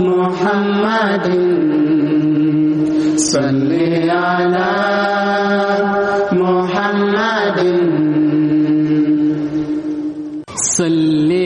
محمد. صل على محمد. صل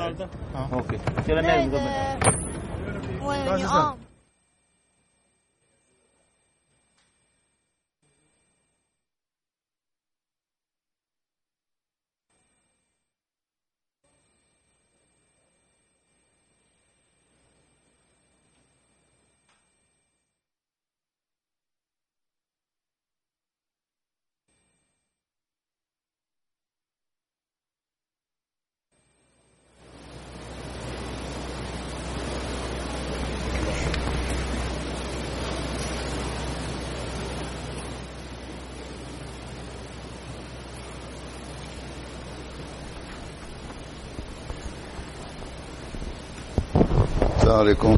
aldı. Ha. السلام عليكم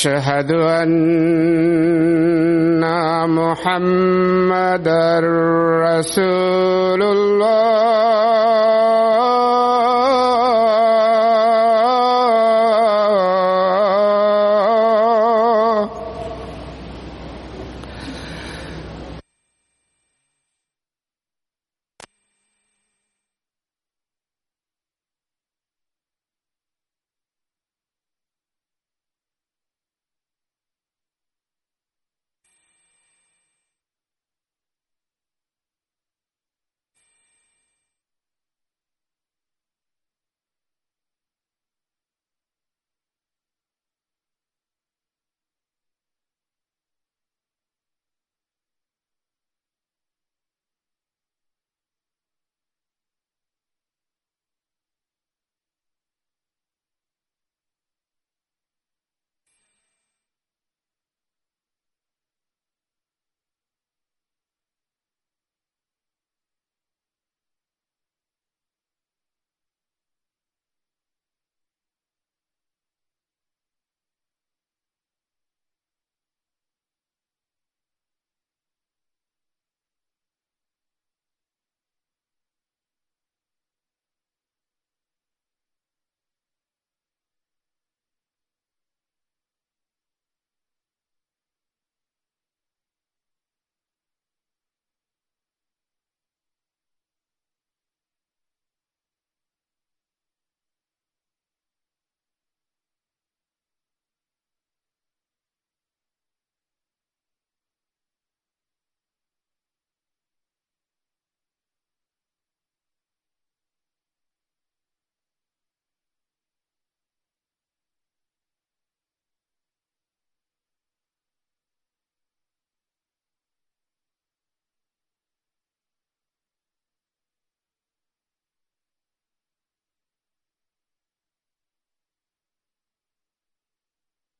أشهد أن محمدا رسول الله.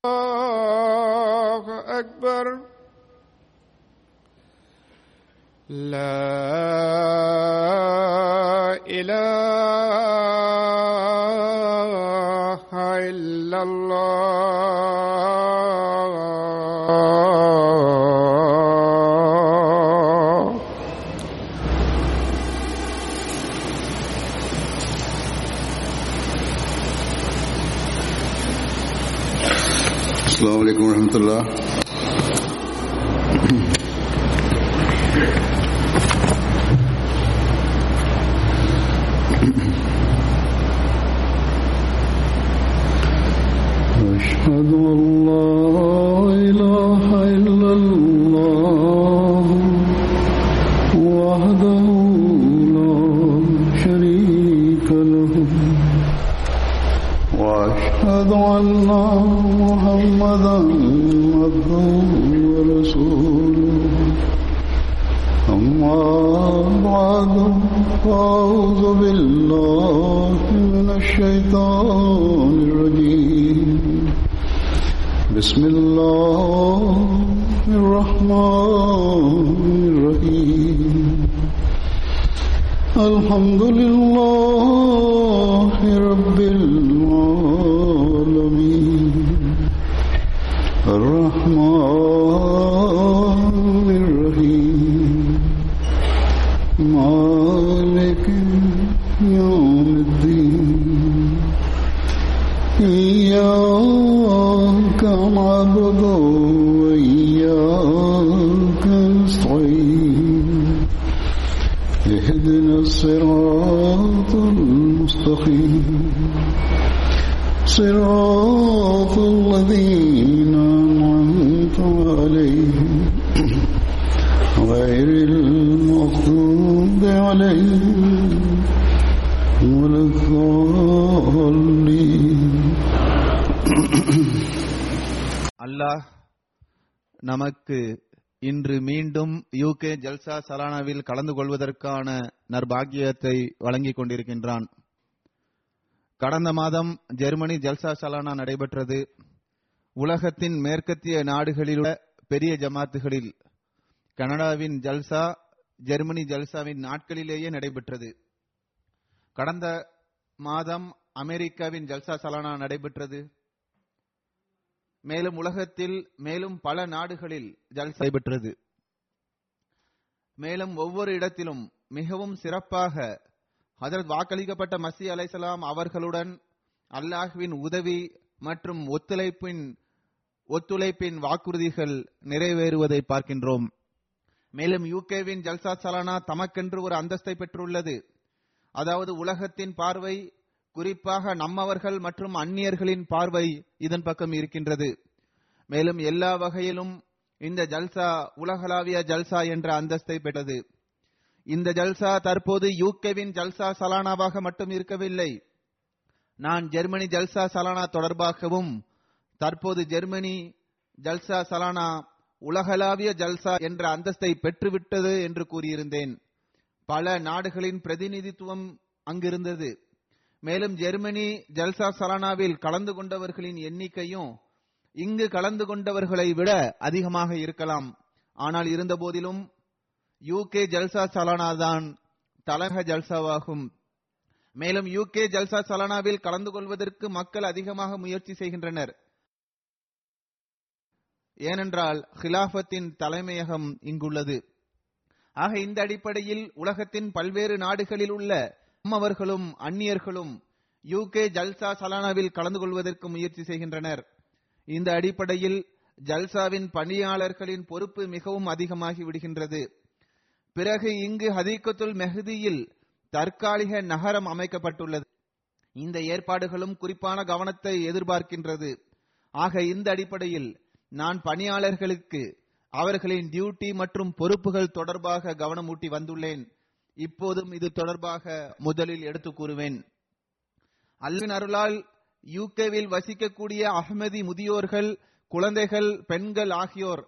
الله أكبر. لا إله إلا الله. ورحمة الله அல்லாஹ் நமக்கு இன்று மீண்டும் யூகே ஜல்சா சலானாவில் கலந்து கொள்வதற்கான நர்பாகியத்தை வழங்கிக் கொண்டிருக்கின்றான். கடந்த மாதம் ஜெர்மனி ஜல்சா சலானா நடைபெற்றது. உலகத்தின் மேற்கத்திய நாடுகளிலுள்ள பெரிய ஜமாத்துகளில் கனடாவின் ஜல்சா ஜெர்மனி ஜல்சாவின் நாட்களிலேயே நடைபெற்றது. கடந்த மாதம் அமெரிக்காவின் ஜல்சா சலானா நடைபெற்றது. மேலும் உலகத்தில் மேலும் பல நாடுகளில் ஜல்சா நடைபெற்றது. மேலும் ஒவ்வொரு இடத்திலும் மிகவும் சிறப்பாக ஹஜரத் வாக்களிக்கப்பட்ட மசி அலைசலாம் அவர்களுடன் அல்லாஹ்வின் உதவி மற்றும் ஒத்துழைப்பின் ஒத்துழைப்பின் வாக்குறுதிகள் நிறைவேறுவதை பார்க்கின்றோம். மேலும் யூகேவின் ஜல்சா சலானா தமக்கென்று ஒரு அந்தஸ்தை பெற்றுள்ளது. அதாவது உலகத்தின் பார்வை குறிப்பாக நம்மவர்கள் மற்றும் அந்நியர்களின் பார்வை இதன் பக்கம் இருக்கின்றது. மேலும் எல்லா வகையிலும் இந்த ஜல்சா உலகளாவிய ஜல்சா என்ற அந்தஸ்தை பெற்றது. இந்த ஜல்சா தற்போது யூகேவின் ஜல்சா சலானாவாக மட்டும் இருக்கவில்லை. நான் ஜெர்மனி ஜல்சா சலானா தொடர்பாகவும் தற்போது ஜெர்மனி ஜல்சா சலானா உலகளாவிய ஜல்சா என்ற அந்தஸ்தை பெற்றுவிட்டது என்று கூறியிருந்தேன். பல நாடுகளின் பிரதிநிதித்துவம் அங்கிருந்தது. மேலும் ஜெர்மனி ஜல்சா சலானாவில் கலந்து கொண்டவர்களின் எண்ணிக்கையும் இங்கு கலந்து கொண்டவர்களை விட அதிகமாக இருக்கலாம். ஆனால் இருந்தபோதிலும் யூகே ஜல்சா சலானா தான் தலக ஜல்சாவாகும். மேலும் யூகே ஜல்சா சலானாவில் கலந்து கொள்வதற்கு மக்கள் அதிகமாக முயற்சி செய்கின்றனர். ஏனென்றால் ஹிலாஃபத்தின் தலைமையகம் இங்குள்ளது. ஆக இந்த அடிப்படையில் உலகத்தின் பல்வேறு நாடுகளில் உள்ள நம்மவர்களும் அந்நியர்களும் யூகே ஜல்சா சலானாவில் கலந்து கொள்வதற்கு முயற்சி செய்கின்றனர். இந்த அடிப்படையில் ஜல்சாவின் பணியாளர்களின் பொறுப்பு மிகவும் அதிகமாகி விடுகின்றது. பிறகு இங்கு ஹதீக்கத்துல் மெஹதியில் தற்காலிக நகரம் அமைக்கப்பட்டுள்ளது. இந்த ஏற்பாடுகளும் குறிப்பான கவனத்தை எதிர்பார்க்கின்றது. ஆக இந்த அடிப்படையில் நான் பணியாளர்களுக்கு அவர்களின் டியூட்டி மற்றும் பொறுப்புகள் தொடர்பாக கவனமூட்டி வந்துள்ளேன். இப்போதும் இது தொடர்பாக முதலில் எடுத்து கூறுவேன். அல்வின் அருளால் யூகேவில் வசிக்கக்கூடிய அகமதி முதியோர்கள் குழந்தைகள் பெண்கள் ஆகியோர்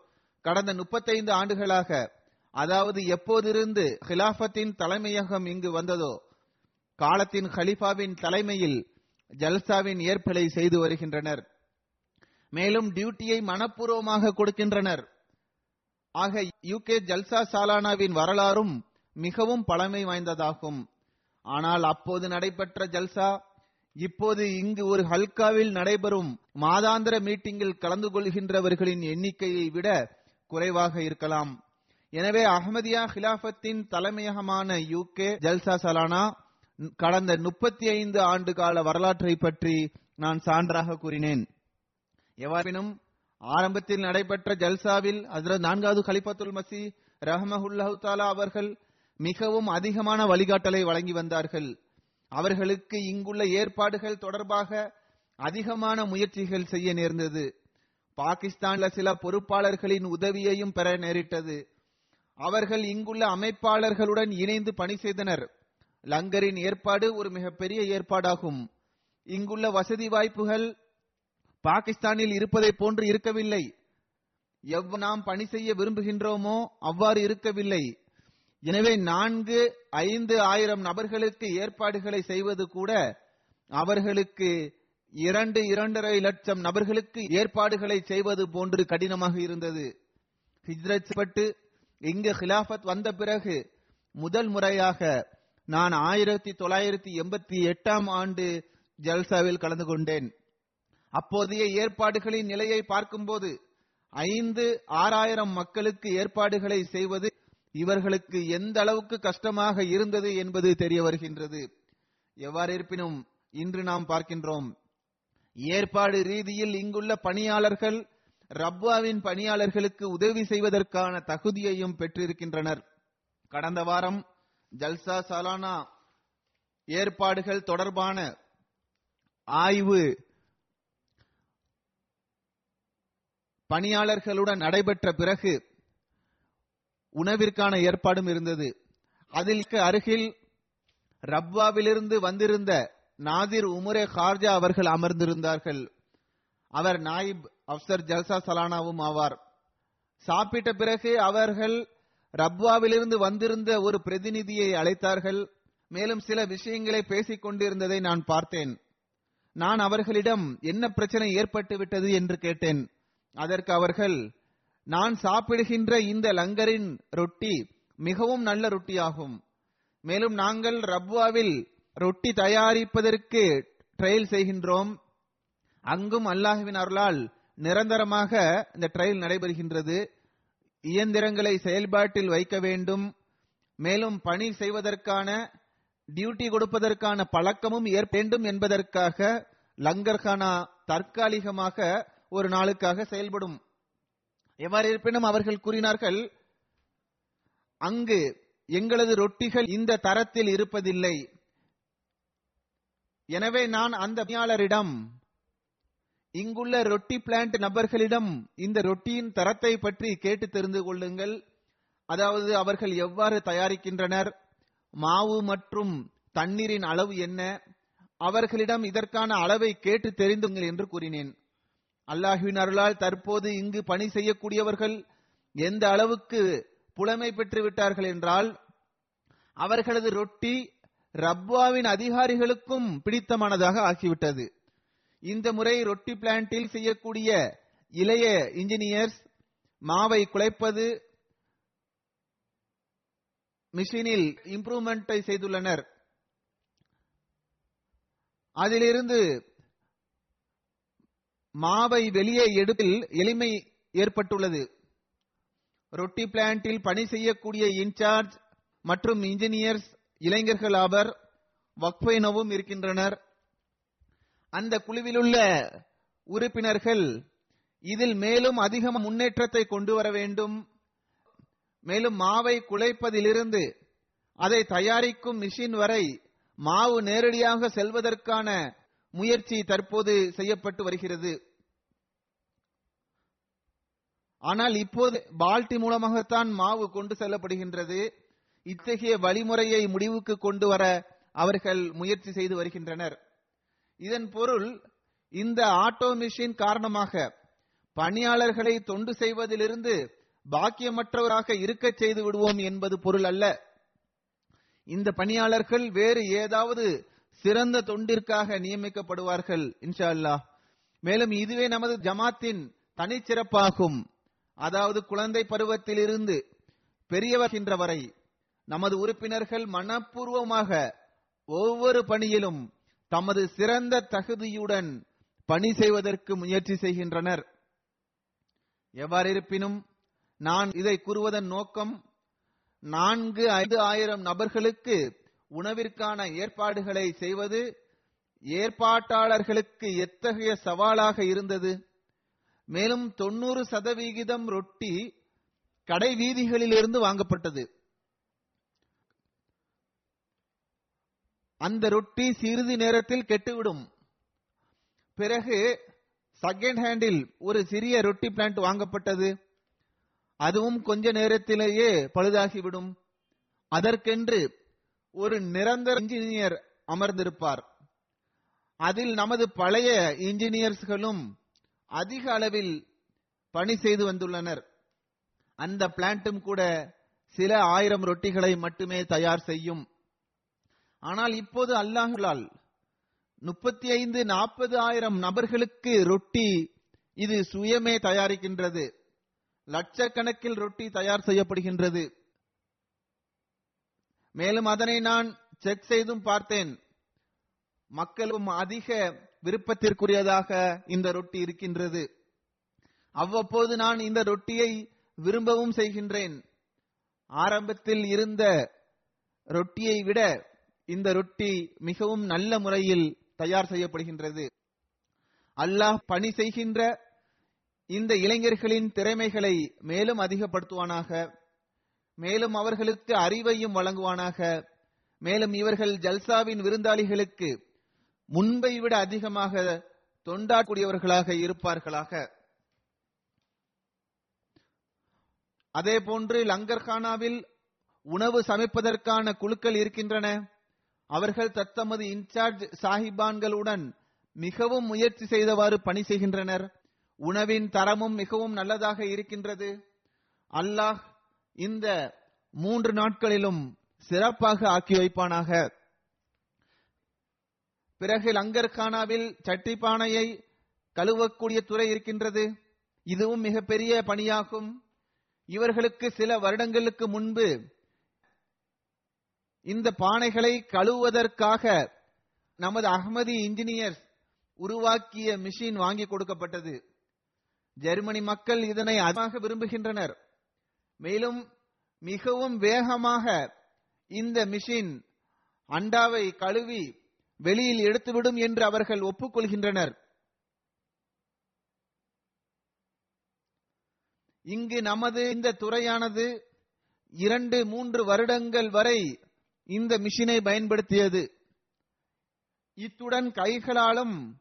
கடந்த முப்பத்தைந்து ஆண்டுகளாக அதாவது எப்போதிருந்து ஹிலாஃபத்தின் தலைமையகம் இங்கு வந்ததோ காலத்தின் ஹலிஃபாவின் தலைமையில் ஜல்சாவின் ஏற்பலை செய்து வருகின்றனர். மேலும் டியூட்டியை மனப்பூர்வமாக கொடுக்கின்றனர். ஆக யூகே ஜல்சா சாலானாவின் வரலாறும் மிகவும் பழமை வாய்ந்ததாகும். ஆனால் அப்போது நடைபெற்ற ஜல்சா இப்போது இங்கு ஒரு ஹல்காவில் நடைபெறும் மாதாந்திர மீட்டிங்கில் கலந்து கொள்கின்றவர்களின் எண்ணிக்கையை விட குறைவாக இருக்கலாம். எனவே அகமதியா ஹிலாஃபத்தின் தலைமையகமான யூகே ஜல்சா சலானா கடந்த முப்பத்தி ஐந்து ஆண்டு கால வரலாற்றை பற்றி நான் சான்றாக கூறினேன். எவ்வாறினும் ஆரம்பத்தில் நடைபெற்ற ஜல்சாவில் அதில் நான்காவது கலிபத்துல் மசி ரஹமஹுல்லா அவர்கள் மிகவும் அதிகமான வழிகாட்டலை வழங்கி வந்தார்கள். அவர்களுக்கு இங்குள்ள ஏற்பாடுகள் தொடர்பாக அதிகமான முயற்சிகள் செய்ய நேர்ந்தது. பாகிஸ்தான்ல சில பொறுப்பாளர்களின் உதவியையும் பெற நேரிட்டது. அவர்கள் இங்குள்ள அமைப்பாளர்களுடன் இணைந்து பணி செய்தனர். லங்கரின் ஏற்பாடு ஒரு மிகப்பெரிய ஏற்பாடாகும். இங்குள்ள வசதி வாய்ப்புகள் பாகிஸ்தானில் இருப்பதை போன்று இருக்கவில்லை. எவ் நாம் பணி செய்ய விரும்புகின்றோமோ அவ்வாறு இருக்கவில்லை. எனவே நான்கு ஐந்து ஆயிரம் நபர்களுக்கு ஏற்பாடுகளை செய்வது கூட அவர்களுக்கு இரண்டு இரண்டரை லட்சம் நபர்களுக்கு ஏற்பாடுகளை செய்வது போன்று கடினமாக இருந்தது. ஹிஜ்ரத் பட்டு இங்கு ஹிலாஃபத் வந்த பிறகு முதல் முறையாக நான் ஆயிரத்தி தொள்ளாயிரத்தி எண்பத்தி எட்டாம் ஆண்டு ஜல்சாவில் கலந்து கொண்டேன். அப்போதைய ஏற்பாடுகளின் நிலையை பார்க்கும்போது ஐந்து ஆறாயிரம் மக்களுக்கு ஏற்பாடுகளை செய்வது இவர்களுக்கு எந்த அளவுக்கு கஷ்டமாக இருந்தது என்பது தெரிய வருகின்றது. எவ்வாறு இருப்பினும் இன்று நாம் பார்க்கின்றோம் ஏற்பாடு ரீதியில் இங்குள்ள பணியாளர்கள் ரப்வாவின் பணியாளர்களுக்கு உதவி செய்வதற்கான தகுதியையும் பெற்றிருக்கின்றனர். கடந்த வாரம் ஜல்சா சலானா ஏற்பாடுகள் தொடர்பான ஆய்வு பணியாளர்களுடன் நடைபெற்ற பிறகு உணவிற்கான ஏற்பாடும் இருந்தது. அதற்கு அருகில் ரப்வாவிலிருந்து வந்திருந்த நாதிர் உமரே ஹார்ஜா அவர்கள் அமர்ந்திருந்தார்கள். அவர் நாயிப் அப்சர் ஜல்சா சலானாவும் ஆவார். சாப்பிட்ட பிறகு அவர்கள் ரப்வாவிலிருந்து வந்திருந்த ஒரு பிரதிநிதியை அழைத்தார்கள். மேலும் சில விஷயங்களை பேசிக் கொண்டிருந்ததை நான் பார்த்தேன். நான் அவர்களிடம் என்ன பிரச்சனை ஏற்பட்டு விட்டது என்று கேட்டேன். அதற்கு அவர்கள் நான் சாப்பிடுகின்ற இந்த லங்கரின் ரொட்டி மிகவும் நல்ல ரொட்டியாகும். மேலும் நாங்கள் ரப்வாவில் ரொட்டி தயாரிப்பதற்கு ட்ரையல் செய்கின்றோம். அங்கும் அல்லாஹுவின் அருளால் நிரந்தரமாக இந்த ட்ரையல் நடைபெறுகின்றது. இயந்திரங்களை செயல்பாட்டில் வைக்க வேண்டும். மேலும் பணி செய்வதற்கான டியூட்டி கொடுப்பதற்கான பழக்கமும் ஏற்ப வேண்டும் என்பதற்காக லங்கர்கானா தற்காலிகமாக ஒரு நாளுக்காக செயல்படும். எவ்வாறு இருப்பினும் அவர்கள் கூறினார்கள் அங்கு எங்களது ரொட்டிகள் இந்த தரத்தில் இருப்பதில்லை. எனவே நான் அந்த பணியாளரிடம் இங்குள்ள ரொட்டி பிளான்ட் நபர்களிடம் இந்த ரொட்டியின் தரத்தை பற்றி கேட்டு தெரிந்து கொள்ளுங்கள். அதாவது அவர்கள் எவ்வாறு தயாரிக்கின்றனர் மாவு மற்றும் தண்ணீரின் அளவு என்ன அவர்களிடம் இதற்கான அளவை கேட்டு தெரிந்துங்கள் என்று கூறினேன். அல்லாஹுவின் அருளால் தற்போது இங்கு பணி செய்யக்கூடியவர்கள் எந்த அளவுக்கு புலமை பெற்று விட்டார்கள் என்றால் அவர்களது ரொட்டி ரப்வாவின் அதிகாரிகளுக்கும் பிடித்தமானதாக ஆகிவிட்டது. இந்த முறை ரொட்டி பிளான்ட்டில் செய்யக்கூடிய இளைய இன்ஜினியர்ஸ் மாவை குலைப்பது மிஷினில் இம்ப்ரூவ்மெண்டை செய்துள்ளனர். அதிலிருந்து மாவை வெளியே எடுப்பில் எளிமை ஏற்பட்டுள்ளது. ரொட்டி பிளான்டில் பணி செய்யக்கூடிய இன்சார்ஜ் மற்றும் இன்ஜினியர்ஸ் இளைஞர்கள் ஆவர் வக்ஃபைனவும் இருக்கின்றனர். அந்த குழுவிலுள்ள உறுப்பினர்கள் இதில் மேலும் அதிக முன்னேற்றத்தை கொண்டு வர வேண்டும். மேலும் மாவை குலைப்பதிலிருந்து அதை தயாரிக்கும் மிஷின் வரை மாவு நேரடியாக செல்வதற்கான முயற்சி தற்போது செய்யப்பட்டு வருகிறது. ஆனால் இப்போது பால்டி மூலமாகத்தான் மாவு கொண்டு செல்லப்படுகின்றது. இத்தகைய வழிமுறையை முடிவுக்கு கொண்டு வர அவர்கள் முயற்சி செய்து வருகின்றனர். இதன் பொருள் இந்த ஆட்டோ மிஷின் காரணமாக பணியாளர்களை தொண்டு செய்வதிலிருந்து பாக்கியமற்றவராக இருக்கச் செய்து விடுவோம் என்பது பொருள் அல்ல. இந்த பணியாளர்கள் வேறு ஏதாவது சிறந்த தொண்டிற்காக நியமிக்கப்படுவார்கள் இன்ஷா அல்லாஹ் மேலும் இதுவே நமது ஜமாத்தின் தனிச்சிறப்பாகும். அதாவது குழந்தை பருவத்திலிருந்து பெரியவர்கின்ற வரை நமது உறுப்பினர்கள் மனப்பூர்வமாக ஒவ்வொரு பணியிலும் தமது சிறந்த தகுதியுடன் பணி செய்வதற்கு முயற்சி செய்கின்றனர். எவ்வாறு இருப்பினும் நான் இதை கூறுவதன் நோக்கம் நான்கு ஐந்து ஆயிரம் நபர்களுக்கு உணவிற்கான ஏற்பாடுகளை செய்வது ஏற்பாட்டாளர்களுக்கு எத்தகைய சவாலாக இருந்தது? மேலும் தொண்ணூறு சதவிகிதம் ரொட்டி கடை வீதிகளிலிருந்து வாங்கப்பட்டது. அந்த ரொட்டி சிறிது நேரத்தில் கெட்டுவிடும். பிறகு செகண்ட் ஹேண்டில் ஒரு சிறிய ரொட்டி பிளான்ட் வாங்கப்பட்டது. அதுவும் கொஞ்ச நேரத்திலேயே பழுதாகிவிடும். அதற்கென்று ஒரு நிரந்தர இன்ஜினியர் அமர்ந்திருப்பார். அதில் நமது பழைய இன்ஜினியர்ஸ்களும் அதிக அளவில் பணி செய்து வந்துள்ளனர். அந்த பிளான்ட்டும் கூட சில ஆயிரம் ரொட்டிகளை மட்டுமே தயார் செய்யும். ஆனால் இப்போது அல்லாஹால் முப்பத்தி ஐந்து நாற்பது ஆயிரம் நபர்களுக்கு ரொட்டி இது சுயமே தயாரிக்கின்றது. லட்சக்கணக்கில் ரொட்டி தயார் செய்யப்படுகின்றது. மேலும் அதனை நான் செக் செய்தும் பார்த்தேன். மக்களும் அதிக விருப்பத்திற்குரியதாக இந்த ரொட்டி இருக்கின்றது. அவ்வப்போது நான் இந்த ரொட்டியை விரும்பவும் செய்கின்றேன். ஆரம்பத்தில் இருந்த ரொட்டியை விட இந்த ரொட்டி மிகவும் நல்ல முறையில் தயார் செய்யப்படுகின்றது. அல்லாஹ் பணி செய்கின்ற இந்த இளைஞர்களின் திறமைகளை மேலும் அதிகப்படுத்துவானாக. மேலும் அவர்களுக்கு அறிவையும் வழங்குவானாக. மேலும் இவர்கள் ஜல்சாவின் விருந்தாளிகளுக்கு முன்பை விட அதிகமாக தொண்டாக்கூடியவர்களாக இருப்பார்களாக. அதே போன்று லங்கர்கானாவில் உணவு சமைப்பதற்கான குழுக்கள் இருக்கின்றன. அவர்கள் தத்தமது இன்சார்ஜ் சாஹிபான்களுடன் மிகவும் முயற்சி செய்தவாறு பணி செய்கின்றனர். உணவின் தரமும் மிகவும் நல்லதாக இருக்கின்றது. அல்லாஹ் இந்த மூன்று நாட்களிலும் சிறப்பாக ஆக்கி வைப்பானாக. பிறகு லங்கர்கானாவில் சட்டி பானையை கழுவக்கூடிய துறை இருக்கின்றது. இதுவும் மிகப்பெரிய பணியாகும். இவர்களுக்கு சில வருடங்களுக்கு முன்பு இந்த பானைகளை கழுவுவதற்காக நமது அகமதி இன்ஜினியர்ஸ் உருவாக்கிய மிஷின் வாங்கி கொடுக்கப்பட்டது. ஜெர்மனி மக்கள் இதனை அதிகமாக விரும்புகின்றனர். மேலும் மிகவும் வேகமாக இந்த மிஷின் அண்டாவை கழுவி வெளியில் எடுத்துவிடும் என்று அவர்கள் ஒப்புக்கொள்கின்றனர். இங்கு நமது இந்த துறையானது இரண்டு மூன்று வருடங்கள் வரை இந்த மிஷினை பயன்படுத்தியது. இத்துடன் கைகளாலும்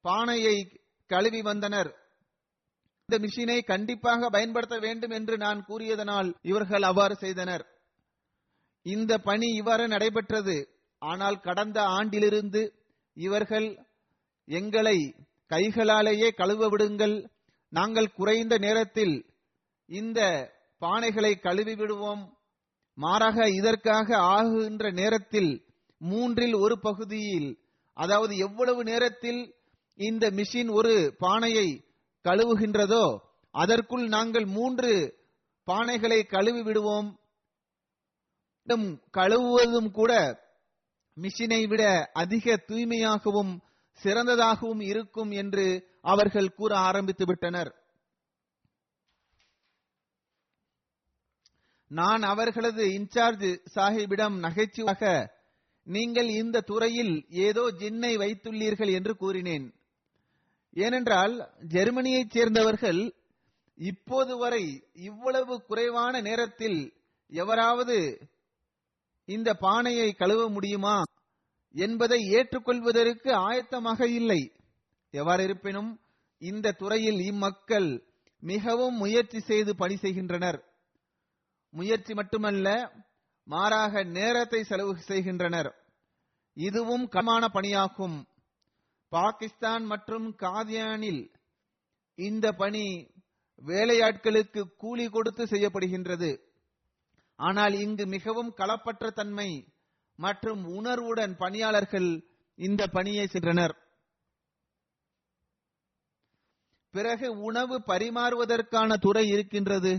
பானையை கழுவி வந்தனர். இந்த மிஷினை கண்டிப்பாக பயன்படுத்த வேண்டும் என்று நான் கூறியதனால் இவர்கள் அவ்வாறு செய்தனர். இந்த பணி இவ்வாறு நடைபெற்றது. ஆனால் கடந்த ஆண்டிலிருந்து இவர்கள் எங்களை கைகளாலேயே கழுவ விடுங்கள். நாங்கள் குறைந்த நேரத்தில் இந்த பானைகளை கழுவி விடுவோம். மாறாக இதற்காக ஆகுகின்ற நேரத்தில் மூன்றில் ஒரு பகுதியில் அதாவது எவ்வளவு நேரத்தில் இந்த மிஷின் ஒரு பானையை கழுவுகின்றதோ அதற்குள் நாங்கள் மூன்று பானைகளை கழுவி விடுவோம். கழுவுவதும் கூட மிஷினை விட அதிக தூய்மையாகவும் சிறந்ததாகவும் இருக்கும் என்று அவர்கள் கூற ஆரம்பித்து விட்டனர். நான் அவர்களது இன்சார்ஜ் சாஹிபிடம் நகைச்சுவாக நீங்கள் இந்த துறையில் ஏதோ ஜின்னை வைத்துள்ளீர்கள் என்று கூறினேன். ஏனென்றால் ஜெர்மனியைச் சேர்ந்தவர்கள் இப்போது வரை இவ்வளவு குறைவான நேரத்தில் எவராவது இந்த பானையை கழுவ முடியுமா என்பதை ஏற்றுக்கொள்வதற்கு ஆயத்தமாக இல்லை. எவ்வாறு இருப்பினும் இந்த துறையில் இம்மக்கள் மிகவும் முயற்சி செய்து பணி செய்கின்றனர். முயற்சி மட்டுமல்ல மாறாக நேரத்தை செலவு செய்கின்றனர். இதுவும் கமான பணியாகும். பாகிஸ்தான் மற்றும் காதியானில் இந்த பணி வேலையாட்களுக்கு கூலி கொடுத்து செய்யப்படுகின்றது. ஆனால் இங்கு மிகவும் களப்பற்ற தன்மை மற்றும் உணர்வுடன் பணியாளர்கள் இந்த பணியை சென்றனர். பிறகு உணவு பரிமாறுவதற்கான துறை இருக்கின்றது.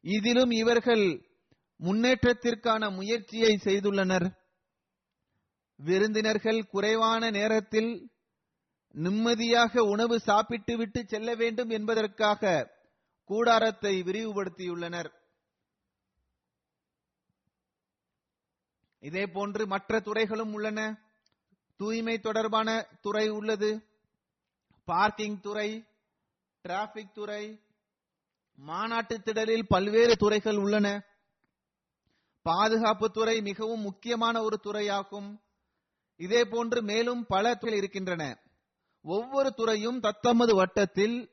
இதிலும் இவர்கள் முன்னேற்றத்திற்கான முயற்சியை செய்துள்ளனர். விருந்தினர்கள் குறைவான நேரத்தில் நிம்மதியாக உணவு சாப்பிட்டு விட்டு செல்ல வேண்டும் என்பதற்காக கூடாரத்தை விரிவுபடுத்தியுள்ளனர். இதே போன்று மற்ற துறைகளும் உள்ளன. தூய்மை தொடர்பான துறை உள்ளது. பார்க்கிங் துறை டிராபிக் துறை மாநாட்டு திடலில் பல்வேறு துறைகள் உள்ளன. பாதுகாப்பு துறை மிகவும் முக்கியமான ஒரு துறையாகும். இதே போன்று மேலும் பல துறைகள் இருக்கின்றன. ஒவ்வொரு துறையும் தத்தமது வட்டத்தில்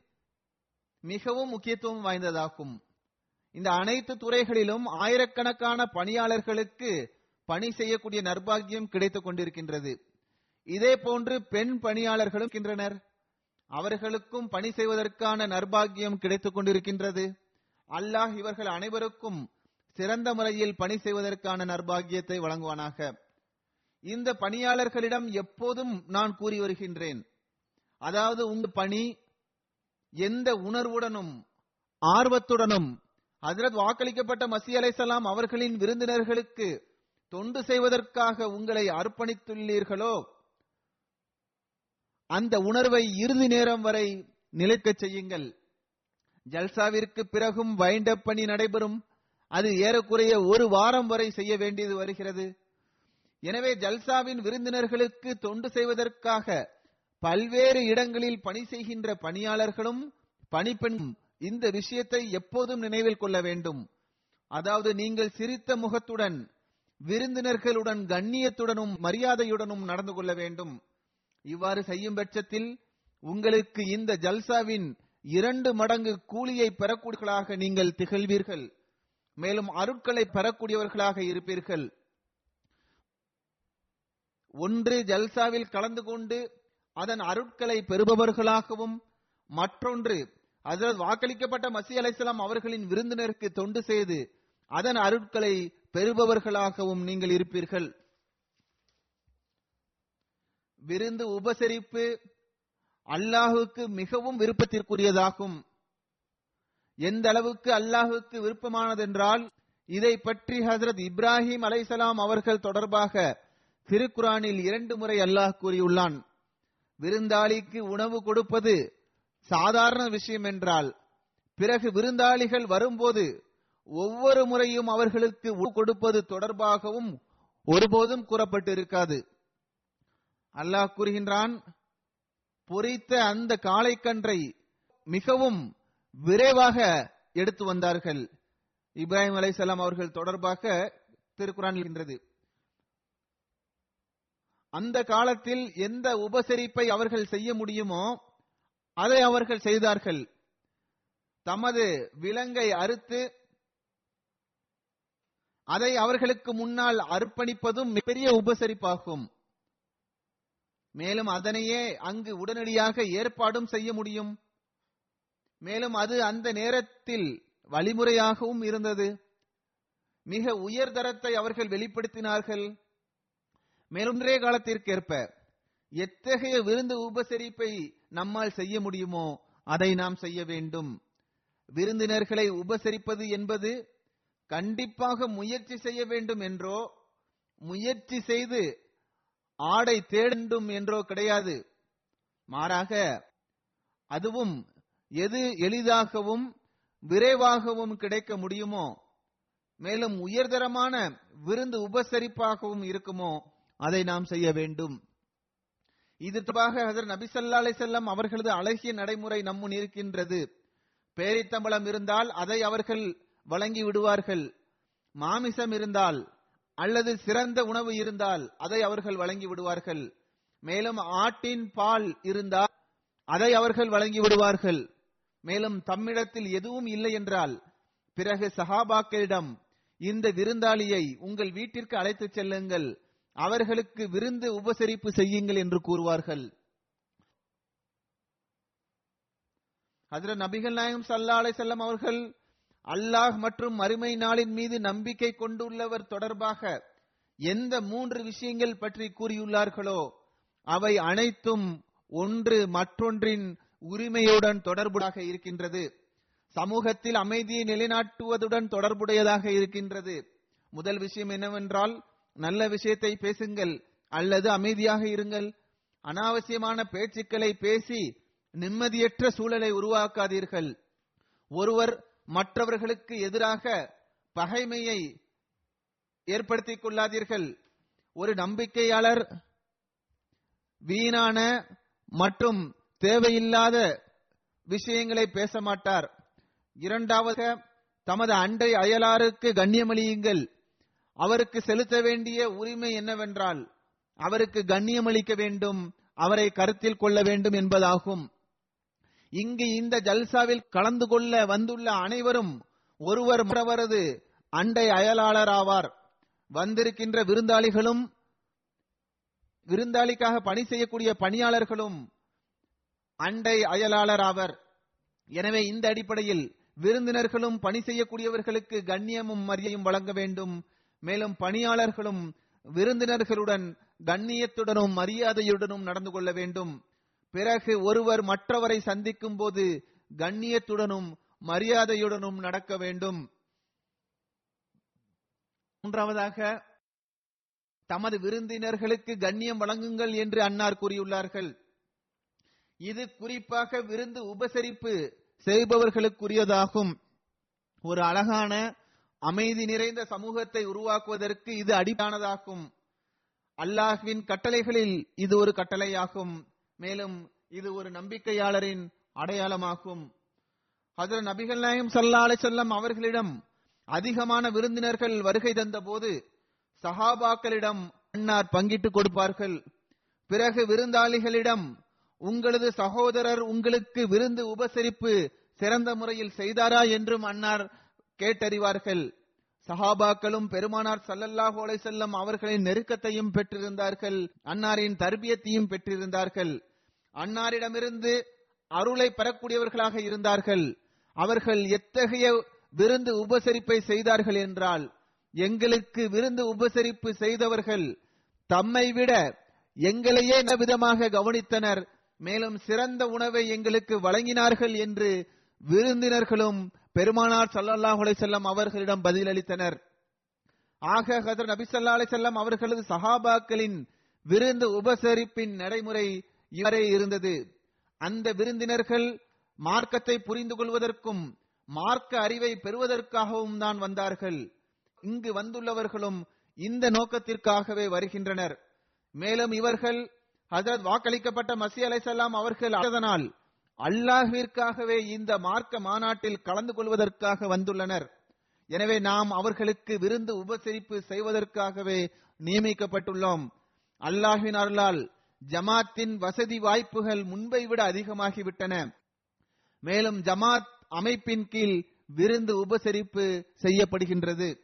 மிகவும் முக்கியத்துவம் வாய்ந்ததாகும். இந்த அனைத்து துறைகளிலும் ஆயிரக்கணக்கான பணியாளர்களுக்கு பணி செய்யக்கூடிய நர்பாகியம் கிடைத்துக் கொண்டிருக்கின்றது. இதே போன்று பெண் பணியாளர்களும் இருக்கின்றனர். அவர்களுக்கும் பணி செய்வதற்கான நர்பாகியம் கிடைத்துக் கொண்டிருக்கின்றது. அல்லாஹ் இவர்கள் அனைவருக்கும் சிறந்த முறையில் பணி செய்வதற்கான நர்பாகியத்தை வழங்குவானாக. இந்த பணியாளர்களிடம் எப்போதும் நான் கூறி வருகின்றேன். அதாவது உங்க பணி எந்த உணர்வுடனும் ஆர்வத்துடனும் ஹஜரத் வாக்களிக்கப்பட்ட மசி அலைசலாம் அவர்களின் விருந்தினர்களுக்கு தொண்டு செய்வதற்காக உங்களை அர்ப்பணித்துள்ளீர்களோ அந்த உணர்வை இறுதி நேரம் வரை நிலைக்கச் செய்யுங்கள். ஜல்சாவிற்கு பிறகும் வைண்டப் பணி நடைபெறும். அது ஏறக்குறைய ஒரு வாரம் வரை செய்ய வேண்டியது வருகிறது. எனவே ஜல்சாவின் விருந்தினர்களுக்கு தொண்டு செய்வதற்காக பல்வேறு இடங்களில் பணி செய்கின்ற பணியாளர்களும் பணிப்பெண்ணும் இந்த விஷயத்தை எப்போதும் நினைவில் கொள்ள வேண்டும். அதாவது நீங்கள் சிரித்த முகத்துடன் விருந்தினர்களுடன் கண்ணியத்துடனும் மரியாதையுடனும் நடந்து கொள்ள வேண்டும். இவ்வாறு செய்யும் பட்சத்தில் உங்களுக்கு இந்த ஜல்சாவின் இரண்டு மடங்கு கூலியை பெறக்கூடியவர்களாக நீங்கள் திகழ்வீர்கள். மேலும் அருட்களை பெறக்கூடியவர்களாக இருப்பீர்கள். ஒன்று ஜல்சாவில் கலந்து கொண்டு அதன் அருட்களை பெறுபவர்களாகவும் மற்றொன்று அதில் வாக்களிக்கப்பட்ட மசி அலைசலாம் அவர்களின் விருந்தினருக்கு தொண்டு செய்து அதன் அருட்களை பெறுபவர்களாகவும் நீங்கள் இருப்பீர்கள். விருந்து உபசரிப்பு அல்லாஹுக்கு மிகவும் விருப்பத்திற்குரியதாகும். எந்த அளவுக்கு அல்லாஹுக்கு விருப்பமானதென்றால் இதை பற்றி ஹசரத் இப்ராஹிம் அலைசலாம் அவர்கள் தொடர்பாக திருக்குரானில் இரண்டு முறை அல்லாஹ் கூறியுள்ளான் விருந்தாளிக்கு உணவு கொடுப்பது சாதாரண விஷயம் என்றால் பிறகு விருந்தாளிகள் வரும்போது ஒவ்வொரு முறையும் அவர்களுக்கு கொடுப்பது தொடர்பாகவும் ஒருபோதும் கூறப்பட்டிருக்காது. அல்லாஹ் கூறுகின்றான் பொறித்த அந்த காளைக்கன்றை மிகவும் விரைவாக எடுத்து வந்தார்கள். இப்ராஹிம் அலைசலாம் அவர்கள் தொடர்பாக திருக்குறான் இருக்கின்றது அந்த காலத்தில் எந்த உபசரிப்பை அவர்கள் செய்ய முடியுமோ அதை அவர்கள் செய்தார்கள். தமது விலங்கை அறுத்து அதை அவர்களுக்கு முன்னால் அர்ப்பணிப்பதும் மிகப்பெரிய உபசரிப்பாகும். மேலும் அதனையே அங்கு உடனடியாக ஏற்பாடும் செய்ய முடியும். மேலும் அது அந்த நேரத்தில் வழிமுறையாகவும் இருந்தது. மிக உயர்தரத்தை அவர்கள் வெளிப்படுத்தினார்கள். மேலொன்றே காலத்திற்கேற்ப எத்தகைய விருந்து உபசரிப்பை நம்மால் செய்ய முடியுமோ அதை நாம் செய்ய வேண்டும். விருந்தினர்களை உபசரிப்பது என்பது கண்டிப்பாக முயற்சி செய்ய வேண்டும் என்றோ முயற்சி செய்து ஆடை தேடும் என்றோ கிடையாது. மாறாக அதுவும் எது எளிதாகவும் விரைவாகவும் கிடைக்க முடியுமோ மேலும் உயர்தரமான விருந்து உபசரிப்பாகவும் இருக்குமோ அதை நாம் செய்ய வேண்டும். இது தொடர்பாக ஹசர் நபி ஸல்லல்லாஹு அலைஹி அவர்களது அழகிய நடைமுறை நம்முன் இருக்கின்றது. பேரித்தம்பளம் இருந்தால் அதை அவர்கள் வழங்கி விடுவார்கள். மாமிசம் இருந்தால் அல்லது சிறந்த உணவு இருந்தால் அதை அவர்கள் வழங்கி விடுவார்கள். மேலும் ஆட்டின் பால் இருந்தால் அதை அவர்கள் வழங்கி விடுவார்கள். மேலும் தம்மிடத்தில் எதுவும் இல்லை என்றால் பிறகு சஹாபாக்களிடம் இந்த விருந்தாளியை உங்கள் வீட்டிற்கு அழைத்துச் செல்லுங்கள். அவர்களுக்கு விருந்து உபசரிப்பு செய்யுங்கள் என்று கூறுவார்கள். அதில் நபிகள் நாயகம் சல்லா அலை செல்லம் அவர்கள் அல்லாஹ் மற்றும் மறுமை நாளின் மீது நம்பிக்கை கொண்டுள்ளவர் தொடர்பாக எந்த மூன்று விஷயங்கள் பற்றி கூறியுள்ளார்களோ அவை அனைத்தும் ஒன்று மற்றொன்றின் உரிமையுடன் தொடர்புடாக இருக்கின்றது. சமூகத்தில் அமைதியை நிலைநாட்டுவதுடன் தொடர்புடையதாக இருக்கின்றது. முதல் விஷயம் என்னவென்றால் நல்ல விஷயத்தை பேசுங்கள் அல்லது அமைதியாக இருங்கள். அனாவசியமான பேச்சுக்களை பேசி நிம்மதியற்ற சூழலை உருவாக்காதீர்கள். ஒருவர் மற்றவர்களுக்கு எதிராக பகைமையை ஏற்படுத்திக் கொள்ளாதீர்கள். ஒரு நம்பிக்கையாளர் வீணான மற்றும் தேவையில்லாத விஷயங்களை பேச மாட்டார். இரண்டாவது தமது அண்டை அயலாருக்கு கண்ணியமளியுங்கள். அவருக்கு செலுத்த வேண்டிய உரிமை என்னவென்றால் அவருக்கு கண்ணியமளிக்க வேண்டும் அவரை கருத்தில் கொள்ள வேண்டும் என்பதாகும். இங்கு இந்த ஜல்சாவில் கலந்து கொள்ள வந்துள்ள அனைவரும் ஒருவர் மற்றவரது அண்டை அயலாளர் ஆவார் வந்திருக்கின்ற விருந்தாளிகளும் விருந்தாளிக்காக பணி செய்யக்கூடிய பணியாளர்களும் அண்டை அயலாளர் ஆவர் எனவே இந்த அடிப்படையில் விருந்தினர்களும் பணி செய்யக்கூடியவர்களுக்கு கண்ணியமும் மரியையும் வழங்க வேண்டும். மேலும் பணியாளர்களும் விருந்தினர்களுடன் கண்ணியத்துடனும் மரியாதையுடனும் நடந்து கொள்ள வேண்டும். பிறகு ஒருவர் மற்றவரை சந்திக்கும் போது கண்ணியத்துடனும் மரியாதையுடனும் நடக்க வேண்டும். மூன்றாவதாக தமது விருந்தினர்களுக்கு கண்ணியம் வழங்குங்கள் என்று அன்னார் கூறியுள்ளார்கள். இது குறிப்பாக விருந்து உபசரிப்பு செய்பவர்களுக்குரியதாகும். ஒரு அழகான அமைதி நிறைந்த சமூகத்தை உருவாக்குவதற்கு இது அடிப்பானதாகும் அல்லாஹ்வின் கட்டளைகளில் இது ஒரு கட்டளையாகும். மேலும் இது ஒரு நம்பிக்கையாளரின் அடையாளமாகும். ஹசர நபிகள் நாயம் சல்லா செல்லம் அவர்களிடம் அதிகமான விருந்தினர்கள் வருகை தந்த போது சஹாபாக்களிடம் அன்னார் பங்கிட்டுக் கொடுப்பார்கள். பிறகு விருந்தாளிகளிடம் உங்களது சகோதரர் உங்களுக்கு விருந்து உபசரிப்பு சிறந்த முறையில் செய்தாரா? என்றும் அன்னார் கேட்டறிவார்கள். சஹாபாக்களும் பெருமானார் சல்லல்லாஹு அலைஹி செல்லம் அவர்களின் நெருக்கத்தையும் பெற்றிருந்தார்கள். அன்னாரின் தர்பியத்தையும் பெற்றிருந்தார்கள். அன்னாரிடமிருந்து அருளை பெறக்கூடியவர்களாக இருந்தார்கள். அவர்கள் எத்தகைய விருந்து உபசரிப்பை செய்தார்கள் என்றால் எங்களுக்கு விருந்து உபசரிப்பு செய்தவர்கள் தம்மை விட எங்களையே விதமாக கவனித்தனர். மேலும் சிறந்த உணவை எங்களுக்கு வழங்கினார்கள் என்று விருந்தினர்களும் பெருமானார் ஸல்லல்லாஹு செல்லம் அவர்களிடம் பதிலளித்தனர் ஆக ஹதர் நபி சல்லா செல்லம் அவர்களது சஹாபாக்களின் விருந்து உபசரிப்பின் நடைமுறை இவரே இருந்தது. அந்த விருந்தினர்கள் மார்க்கத்தை புரிந்து கொள்வதற்கும் மார்க்க அறிவை பெறுவதற்காகவும் தான் வந்தார்கள். இங்கு வந்துள்ளவர்களும் இந்த நோக்கத்திற்காகவே வருகின்றனர். மேலும் இவர்கள் ஹசரத் வாக்களிக்கப்பட்ட மசி அலைசல்லாம் அவர்கள் அதனால் அல்லாஹிற்காகவே இந்த மார்க்க மாநாட்டில் கலந்து கொள்வதற்காக வந்துள்ளனர். எனவே நாம் அவர்களுக்கு விருந்து உபசரிப்பு செய்வதற்காகவே நியமிக்கப்பட்டுள்ளோம். அல்லாஹின் அருளால் ஜமாத்தின் வசதி வாய்ப்புகள் முன்பை விட அதிகமாகிவிட்டன. மேலும் ஜமாத் அமைப்பின் கீழ் விருந்து உபசரிப்பு செய்யப்படுகின்றது.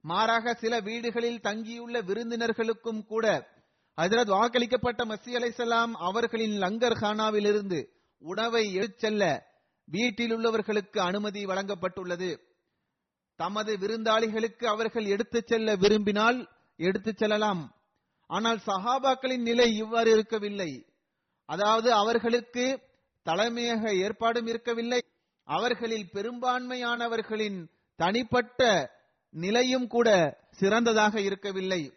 மாறாக சில வீடுகளில் தங்கியுள்ள விருந்தினர்களுக்கும் கூட ஹஜரத் வாக்களிக்கப்பட்ட மசி அலைசலாம் அவர்களின் லங்கர் ஹானாவிலிருந்து உணவை எழுச்செல்ல செல்ல வீட்டில் உள்ளவர்களுக்கு அனுமதி வழங்கப்பட்டுள்ளது. தமது விருந்தாளிகளுக்கு அவர்கள் எடுத்துச் செல்ல விரும்பினால் எடுத்துச் செல்லலாம். ஆனால் சஹாபாக்களின் நிலை இவ்வாறு இருக்கவில்லை. அதாவது அவர்களுக்கு தலைமையக ஏற்பாடும் இருக்கவில்லை. அவர்களில் பெரும்பான்மையானவர்களின் தனிப்பட்ட நிலையும் கூட சிறந்ததாக இருக்கவில்லை.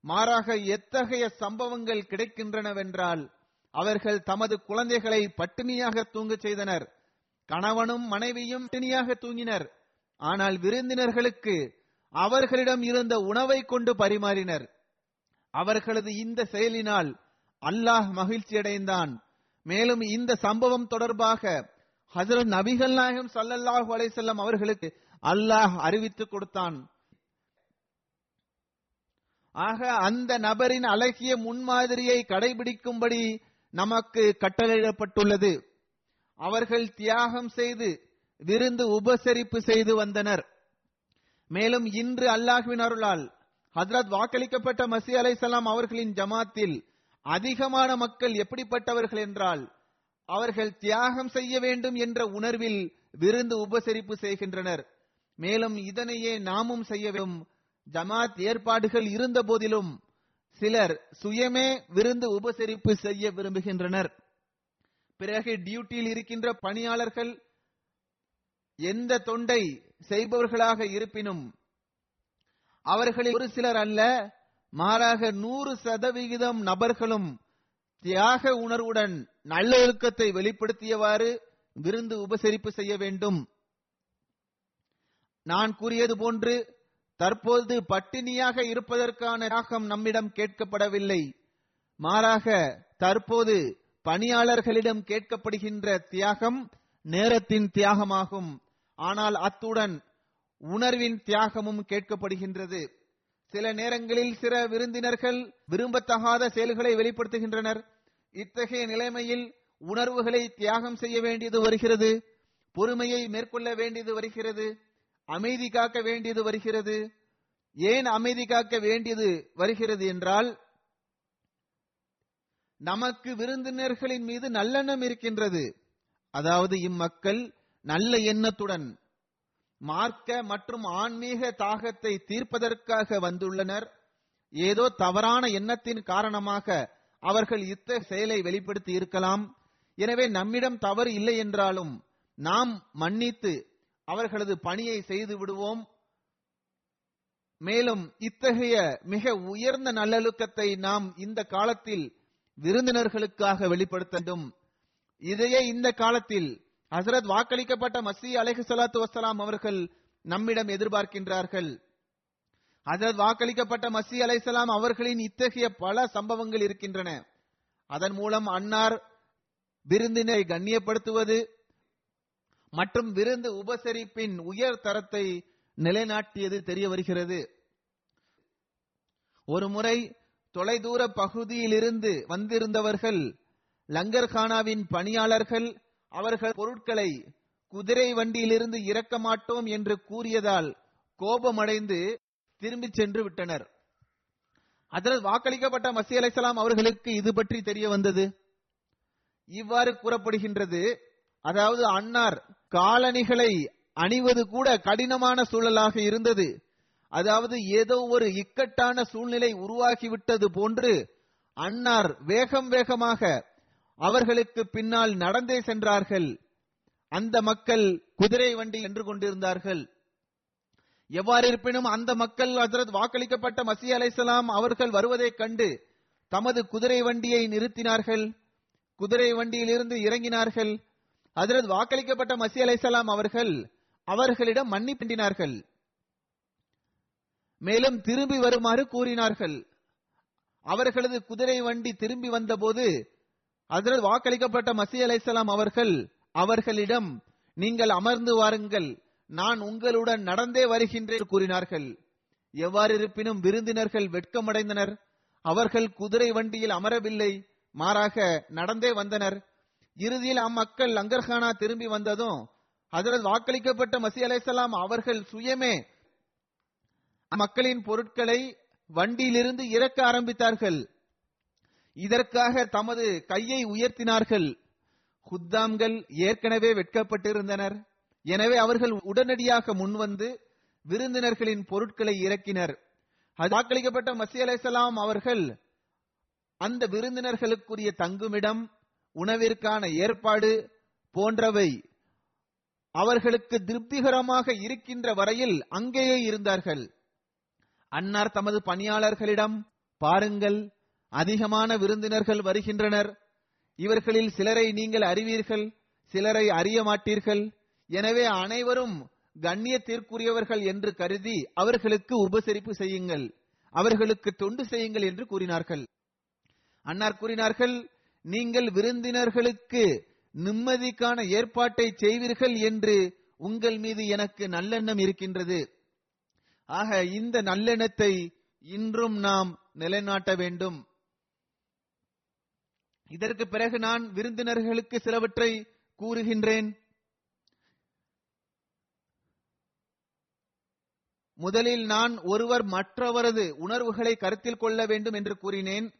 மாறாக எத்தகைய சம்பவங்கள் கிடைக்கின்றனவென்றால் அவர்கள் தமது குழந்தைகளை பட்டினியாக தூங்கச் செய்தனர். கணவனும் மனைவியும் பட்டினியாக தூங்கினர். ஆனால் விருந்தினர்களுக்கு அவர்களிடம் இருந்த உணவை கொண்டு பரிமாறினர். அவர்களது இந்த செயலினால் அல்லாஹ் மகிழ்ச்சி அடைந்தான் மேலும் இந்த சம்பவம் தொடர்பாக ஹசரத் நபிகள் நாயகம் சல்லல்லாஹு அலைசல்லம் அவர்களுக்கு அல்லாஹ் அறிவித்துக் கொடுத்தான். ஆக அந்த நபரின் அழகிய முன்மாதிரியை கடைபிடிக்கும்படி நமக்கு கட்டளையிடப்பட்டுள்ளது. அவர்கள் தியாகம் செய்து விருந்து உபசரிப்பு செய்து வந்தனர். மேலும் இன்று அல்லாஹ்வின் அருளால் ஹஜ்ரத் வாக்களிக்கப்பட்ட மசி அலைசலாம் அவர்களின் ஜமாத்தில் அதிகமான மக்கள் எப்படிப்பட்டவர்கள் என்றால் அவர்கள் தியாகம் செய்ய வேண்டும் என்ற உணர்வில் விருந்து உபசரிப்பு செய்கின்றனர். மேலும் இதனையே நாமும் செய்ய வேண்டும். ஜமாத் ஏற்பாடுகள் இருந்த போதிலும் சிலர் சுயமே விருந்து உபசரிப்பு செய்ய விரும்புகின்றனர். பிறகு டியூட்டியில் இருக்கின்ற பணியாளர்கள் எந்த தொண்டை செய்பவர்களாக இருப்பினும் அவர்களில் ஒரு சிலர் அல்ல மாறாக நூறு சதவிகிதம் நபர்களும் தியாக உணர்வுடன் நல்லொழுக்கத்தை வெளிப்படுத்தியவாறு விருந்து உபசரிப்பு செய்ய வேண்டும். நான் கூறியது போன்று தற்போது பட்டினியாக இருப்பதற்கான தியாகம் நம்மிடம் கேட்கப்படவில்லை. மாறாக தற்போது பணியாளர்களிடம் கேட்கப்படுகின்ற தியாகம் நேரத்தின் தியாகமாகும். ஆனால் அத்துடன் உணர்வின் தியாகமும் கேட்கப்படுகின்றது. சில நேரங்களில் சில விருந்தினர்கள் விரும்பத்தகாத செயல்களை வெளிப்படுத்துகின்றனர். இத்தகைய நிலைமையில் உணர்வுகளை தியாகம் செய்ய வேண்டியது வருகிறது. பொறுமையை மேற்கொள்ள வேண்டியது வருகிறது. அமைதி காக்க வேண்டியது வருகிறது. ஏன் அமைதி காக்க வேண்டியது வருகிறது என்றால் நமக்கு விருந்தினர்களின் மீது நல்லெண்ணம் இருக்கின்றது. அதாவது இம்மக்கள் நல்ல எண்ணத்துடன் மார்க்க மற்றும் ஆன்மீக தாகத்தை தீர்ப்பதற்காக வந்துள்ளனர். ஏதோ தவறான எண்ணத்தின் காரணமாக அவர்கள் இத்த செயலை வெளிப்படுத்தி இருக்கலாம். எனவே நம்மிடம் தவறு இல்லை என்றாலும் நாம் மன்னித்து அவர்களது பணியை செய்து விடுவோம். மேலும் இத்தகைய மிக உயர்ந்த நல்லொழுக்கத்தை நாம் இந்த காலத்தில் விருந்தினர்களுக்காக வெளிப்படுத்த வேண்டும். இதையே இந்த காலத்தில் ஹசரத் வாக்களிக்கப்பட்ட மசி அலைஹி சலாத்து வசலாம் அவர்கள் நம்மிடம் எதிர்பார்க்கின்றார்கள். ஹசரத் வாக்களிக்கப்பட்ட மசி அலைசலாம் அவர்களின் இத்தகைய பல சம்பவங்கள் இருக்கின்றன. அதன் மூலம் அன்னார் விருந்தினை கண்ணியப்படுத்துவது மற்றும் விருந்து உபசரிப்பின் உயர் தரத்தை நிலைநாட்டியது தெரிய வருகிறது. ஒருமுறை தொலைதூர பகுதியிலிருந்து வந்திருந்தவர்கள் லங்கர்கானாவின் பணியாளர்கள் அவர்கள் பொருட்களை குதிரை வண்டியிலிருந்து இறக்க மாட்டோம் என்று கூறியதால் கோபமடைந்து திரும்பிச் சென்று விட்டனர். அதனால் வாக்களிக்கப்பட்ட மசி அலைசலாம் அவர்களுக்கு இது பற்றி தெரிய வந்தது. இவ்வாறு கூறப்படுகின்றது அதாவது அன்னார் காலணிகளை அணிவது கூட கடினமான சூழலாக இருந்தது. அதாவது ஏதோ ஒரு இக்கட்டான சூழ்நிலை உருவாகிவிட்டது போன்று அன்னார் வேகம் வேகமாக அவர்களுக்கு பின்னால் நடந்தே சென்றார்கள். அந்த மக்கள் குதிரை வண்டி என்று கொண்டிருந்தார்கள். எவ்வாறு இருப்பினும் அந்த மக்கள் ஹசரத் வாக்களிக்கப்பட்ட மசி அலைசலாம் அவர்கள் வருவதைக் கண்டு தமது குதிரை வண்டியை நிறுத்தினார்கள். குதிரை வண்டியிலிருந்து இறங்கினார்கள். ஹசரத் வாக்களிக்கப்பட்ட மசி அலைசலாம் அவர்கள் அவர்களிடம் மன்னிப்பிண்டினார்கள் மேலும் திரும்பி வருமாறு கூறினார்கள். அவர்களது குதிரை வண்டி திரும்பி வந்தபோது ஹசரத் வாக்களிக்கப்பட்ட மசி அலைசலாம் அவர்கள் அவர்களிடம் நீங்கள் அமர்ந்து வாருங்கள். நான் உங்களுடன் நடந்தே வருகின்றேன் கூறினார்கள். எவ்வாறு இருப்பினும் விருந்தினர்கள் வெட்கமடைந்தனர். அவர்கள் குதிரை வண்டியில் அமரவில்லை. மாறாக நடந்தே வந்தனர். இறுதியில் அம்மக்கள் லங்கர்கானா திரும்பி வந்ததும் ஹசரத் வாக்களிக்கப்பட்ட மசி அலைசலாம் அவர்கள் சுயமே மக்களின் பொருட்களை வண்டியிலிருந்து இறக்க ஆரம்பித்தார்கள். இதற்காக தமது கையை உயர்த்தினார்கள். குத்தாம்கள் ஏற்கனவே வெட்கப்பட்டிருந்தனர். எனவே அவர்கள் உடனடியாக முன்வந்து விருந்தினர்களின் பொருட்களை இறக்கினர். அது வாக்களிக்கப்பட்ட மசி அலைசலாம் அவர்கள் அந்த விருந்தினர்களுக்குரிய தங்குமிடம் உணவிற்கான ஏற்பாடு போன்றவை அவர்களுக்கு திருப்திகரமாக இருக்கின்ற வரையில் அங்கேயே இருந்தார்கள். அன்னார் தமது பணியாளர்களிடம் பாருங்கள் அதிகமான விருந்தினர்கள் வருகின்றனர். இவர்களில் சிலரை நீங்கள் அறிவீர்கள் சிலரை அறிய மாட்டீர்கள். எனவே அனைவரும் கண்ணியத்திற்குரியவர்கள் என்று கருதி அவர்களுக்கு உபசரிப்பு செய்யுங்கள். அவர்களுக்கு தொண்டு செய்யுங்கள் என்று கூறினார்கள். அன்னார் கூறினார்கள் நீங்கள் விருந்தினர்களுக்கு நிம்மதிக்கான ஏற்பாட்டை செய்வீர்கள் என்று உங்கள் மீது எனக்கு நல்லெண்ணம் இருக்கின்றது. ஆக இந்த நல்லெண்ணத்தை இன்றும் நாம் நிலைநாட்ட வேண்டும். இதற்கு பிறகு நான் விருந்தினர்களுக்கு சிலவற்றை கூறுகின்றேன். முதலில் நான் ஒருவர் மற்றவரது உணர்வுகளை கருத்தில் கொள்ள வேண்டும் என்று கூறினேன்.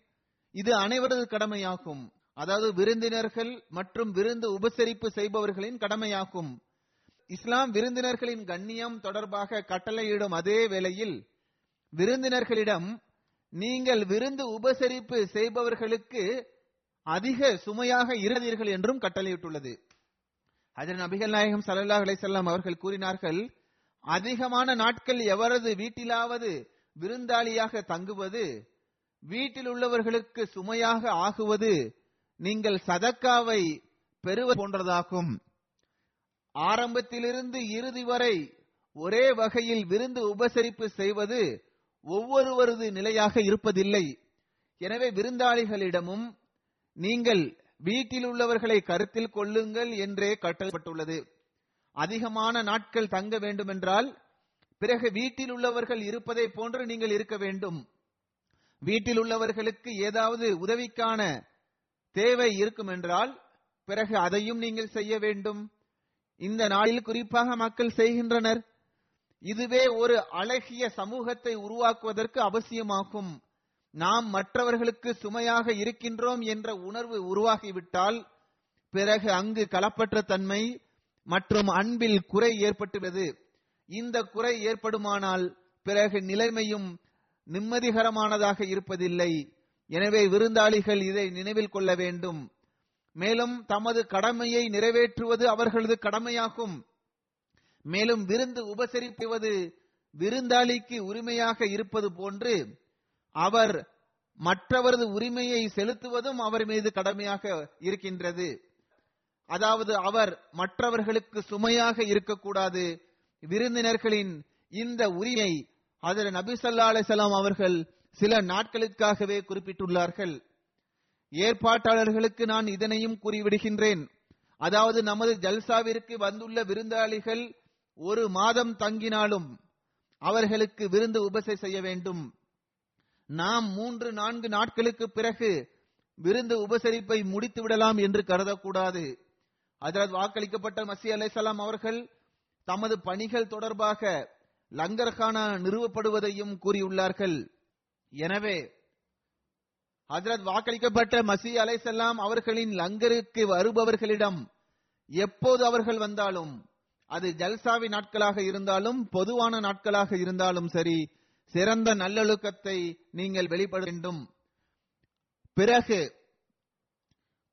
இது அனைவரது கடமையாகும். அதாவது விருந்தினர்கள் மற்றும் விருந்து உபசரிப்பு செய்பவர்களின் கடமையாகும். இஸ்லாம் விருந்தினர்களின் கண்ணியம் தொடர்பாக கட்டளையிடும் அதே வேளையில் விருந்தினர்களிடம் நீங்கள் விருந்து உபசரிப்பு செய்பவர்களுக்கு அதிக சுமையாக இராதீர்கள் என்றும் கட்டளையிட்டுள்ளது. அதில் நபிகள் நாயகம் ஸல்லல்லாஹு அலிசல்லாம் அவர்கள் கூறினார்கள் அதிகமான நாட்கள் எவரது வீட்டிலாவது விருந்தாளியாக தங்குவது வீட்டில் உள்ளவர்களுக்கு சுமையாக ஆகுவது நீங்கள் சதக்காவை பெறுவது போன்றதாகும். ஆரம்பத்திலிருந்து இறுதி வரை ஒரே வகையில் விருந்து உபசரிப்பு செய்வது ஒவ்வொருவரது நிலையாக இருப்பதில்லை. எனவே விருந்தாளிகளிடமும் நீங்கள் வீட்டில் உள்ளவர்களை கருத்தில் கொள்ளுங்கள் என்றே கட்டப்பட்டுள்ளது அதிகமான நாட்கள் தங்க வேண்டுமென்றால் பிறகு வீட்டில் உள்ளவர்கள் இருப்பதை போன்று நீங்கள் இருக்க வேண்டும். வீட்டில் உள்ளவர்களுக்கு ஏதாவது உதவிக்கான தேவை இருக்கும் என்றால் பிறகு அதையும் நீங்கள் செய்ய வேண்டும். இந்த நாளில் குறிப்பாக மக்கள் செய்கின்றனர். இதுவே ஒரு அழகிய சமூகத்தை உருவாக்குவதற்கு அவசியமாகும். நாம் மற்றவர்களுக்கு சுமையாக இருக்கின்றோம் என்ற உணர்வு உருவாகிவிட்டால் பிறகு அங்கு களப்பற்ற தன்மை மற்றும் அன்பில் குறை ஏற்பட்டுள்ளது. இந்த குறை ஏற்படுமானால் பிறகு நிலைமையும் நிம்மதிகரமானதாக இருப்பதில்லை. எனவே விருந்தாளிகள் இதை நினைவில் கொள்ள வேண்டும். மேலும் தமது கடமையை நிறைவேற்றுவது அவர்களது கடமையாகும். மேலும் விருந்து உபசரிப்பது விருந்தாளிக்கு உரிமையாக இருப்பது போன்று அவர் மற்றவரது உரிமையை செலுத்துவதும் அவர் மீது கடமையாக இருக்கின்றது. அதாவது அவர் மற்றவர்களுக்கு சுமையாக இருக்கக்கூடாது. விருந்தினர்களின் இந்த உரிமை அதில் நபி சல்லா அலிசல்லாம் அவர்கள் சில நாட்களுக்காகவே குறிப்பிட்டுள்ளார்கள். ஏற்பாட்டாளர்களுக்கு நான் இதனையும் கூறிவிடுகின்றேன். அதாவது நமது ஜல்சாவிற்கு வந்துள்ள விருந்தாளிகள் ஒரு மாதம் தங்கினாலும் அவர்களுக்கு விருந்து உபசை செய்ய வேண்டும். நாம் மூன்று நான்கு நாட்களுக்கு பிறகு விருந்து உபசரிப்பை முடித்து விடலாம் என்று கருதக்கூடாது. அதனால் வாக்களிக்கப்பட்ட மசி அலை அவர்கள் தமது பணிகள் தொடர்பாக லங்கர்கானா நிறுவப்படுவதையும் கூறியுள்ளார்கள். எனவே ஹஜரத் வாக்களிக்கப்பட்ட மசி அலைசல்லாம் அவர்களின் லங்கருக்கு வருபவர்களிடம் எப்போது அவர்கள் வந்தாலும் அது ஜல்சாவி நாட்களாக இருந்தாலும் பொதுவான நாட்களாக இருந்தாலும் சரி சிறந்த நல்லொழுக்கத்தை நீங்கள் வெளிப்பட வேண்டும். பிறகு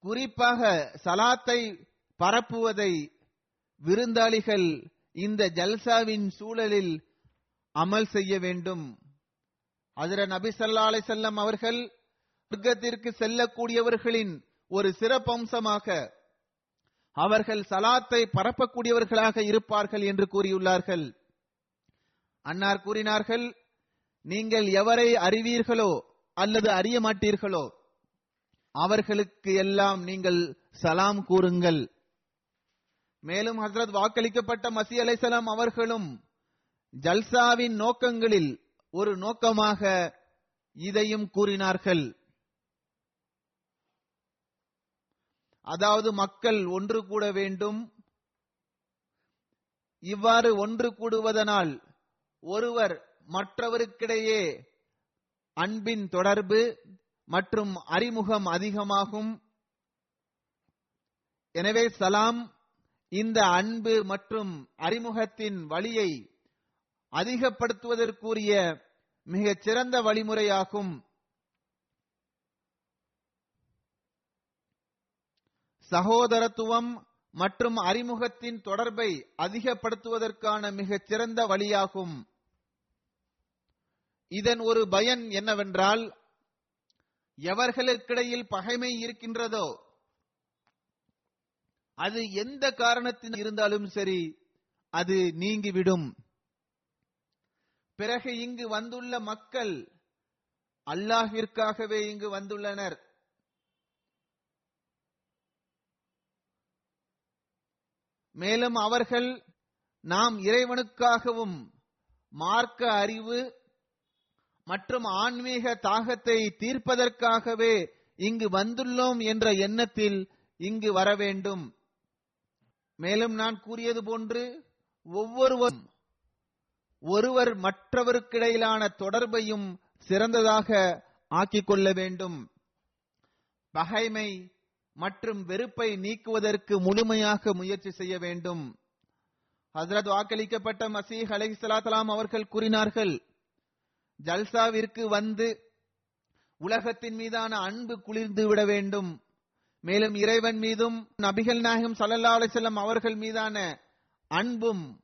குறிப்பாக சலாத்தை பரப்புவதை விருந்தாளிகள் இந்த ஜல்சாவின் சூழலில் அமல் செய்ய வேண்டும். அதிர நபி சல்லா அலை செல்லம் அவர்கள் சொர்க்கத்திற்கு செல்லக்கூடியவர்களின் ஒரு சிறப்பம்சமாக அவர்கள் சலாத்தை பரப்பக்கூடியவர்களாக இருப்பார்கள் என்று கூறியுள்ளார்கள். அன்னார் கூறினார்கள் நீங்கள் எவரை அறிவீர்களோ அல்லது அறிய மாட்டீர்களோ அவர்களுக்கு எல்லாம் நீங்கள் சலாம் கூறுங்கள். மேலும் ஹசரத் வாக்களிக்கப்பட்ட மசி அலைசலாம் அவர்களும் ஜல்சாவின் நோக்கங்களில் ஒரு நோக்கமாக இதையும் கூறினார்கள். அதாவது மக்கள் ஒன்று கூட வேண்டும். இவ்வாறு ஒன்று கூடுவதனால் ஒருவர் மற்றவருக்கிடையே அன்பின் தொடர்பு மற்றும் அறிமுகம் அதிகமாகும். எனவே சலாம் இந்த அன்பு மற்றும் அறிமுகத்தின் வழியை அதிகப்படுத்துவதற்குரிய மிகச் சிறந்த வழிமுறையாகும் சகோதரத்துவம் மற்றும் அறிமுகத்தின் தொடர்பை அதிகப்படுத்துவதற்கான மிகச் சிறந்த வழியாகும். இதன் ஒரு பயன் என்னவென்றால் எவர்களுக்கிடையில் பகைமை இருக்கின்றதோ அது எந்த காரணத்தின் இருந்தாலும் சரி அது நீங்கிவிடும். பிறகு இங்கு வந்துள்ள மக்கள் அல்லாஹிற்காகவே இங்கு வந்துள்ளனர். மேலும் அவர்கள் நாம் இறைவனுக்காகவும் மார்க்க அறிவு மற்றும் ஆன்மீக தாகத்தை தீர்ப்பதற்காகவே இங்கு வந்துள்ளோம் என்ற எண்ணத்தில் இங்கு வர வேண்டும் மேலும் நான் கூறியது போன்று ஒவ்வொருவரும் ஒருவர் மற்றவருக்கிடையிலான தொடர்பையும் சிறந்ததாக ஆக்கிக் கொள்ள வேண்டும். பகைமை மற்றும் வெறுப்பை நீக்குவதற்கு முழுமையாக முயற்சி செய்ய வேண்டும். ஹசரத் வாக்களிக்கப்பட்ட மசீஹ் சலாத்தலாம் அவர்கள் கூறினார்கள் ஜல்சாவிற்கு வந்து உலகத்தின் மீதான அன்பு குளிர்ந்து விட வேண்டும். மேலும் இறைவன் மீதும் நபிகள் நாயகம் ஸல்லல்லாஹு அலைஹி அவர்கள் மீதான அன்பும்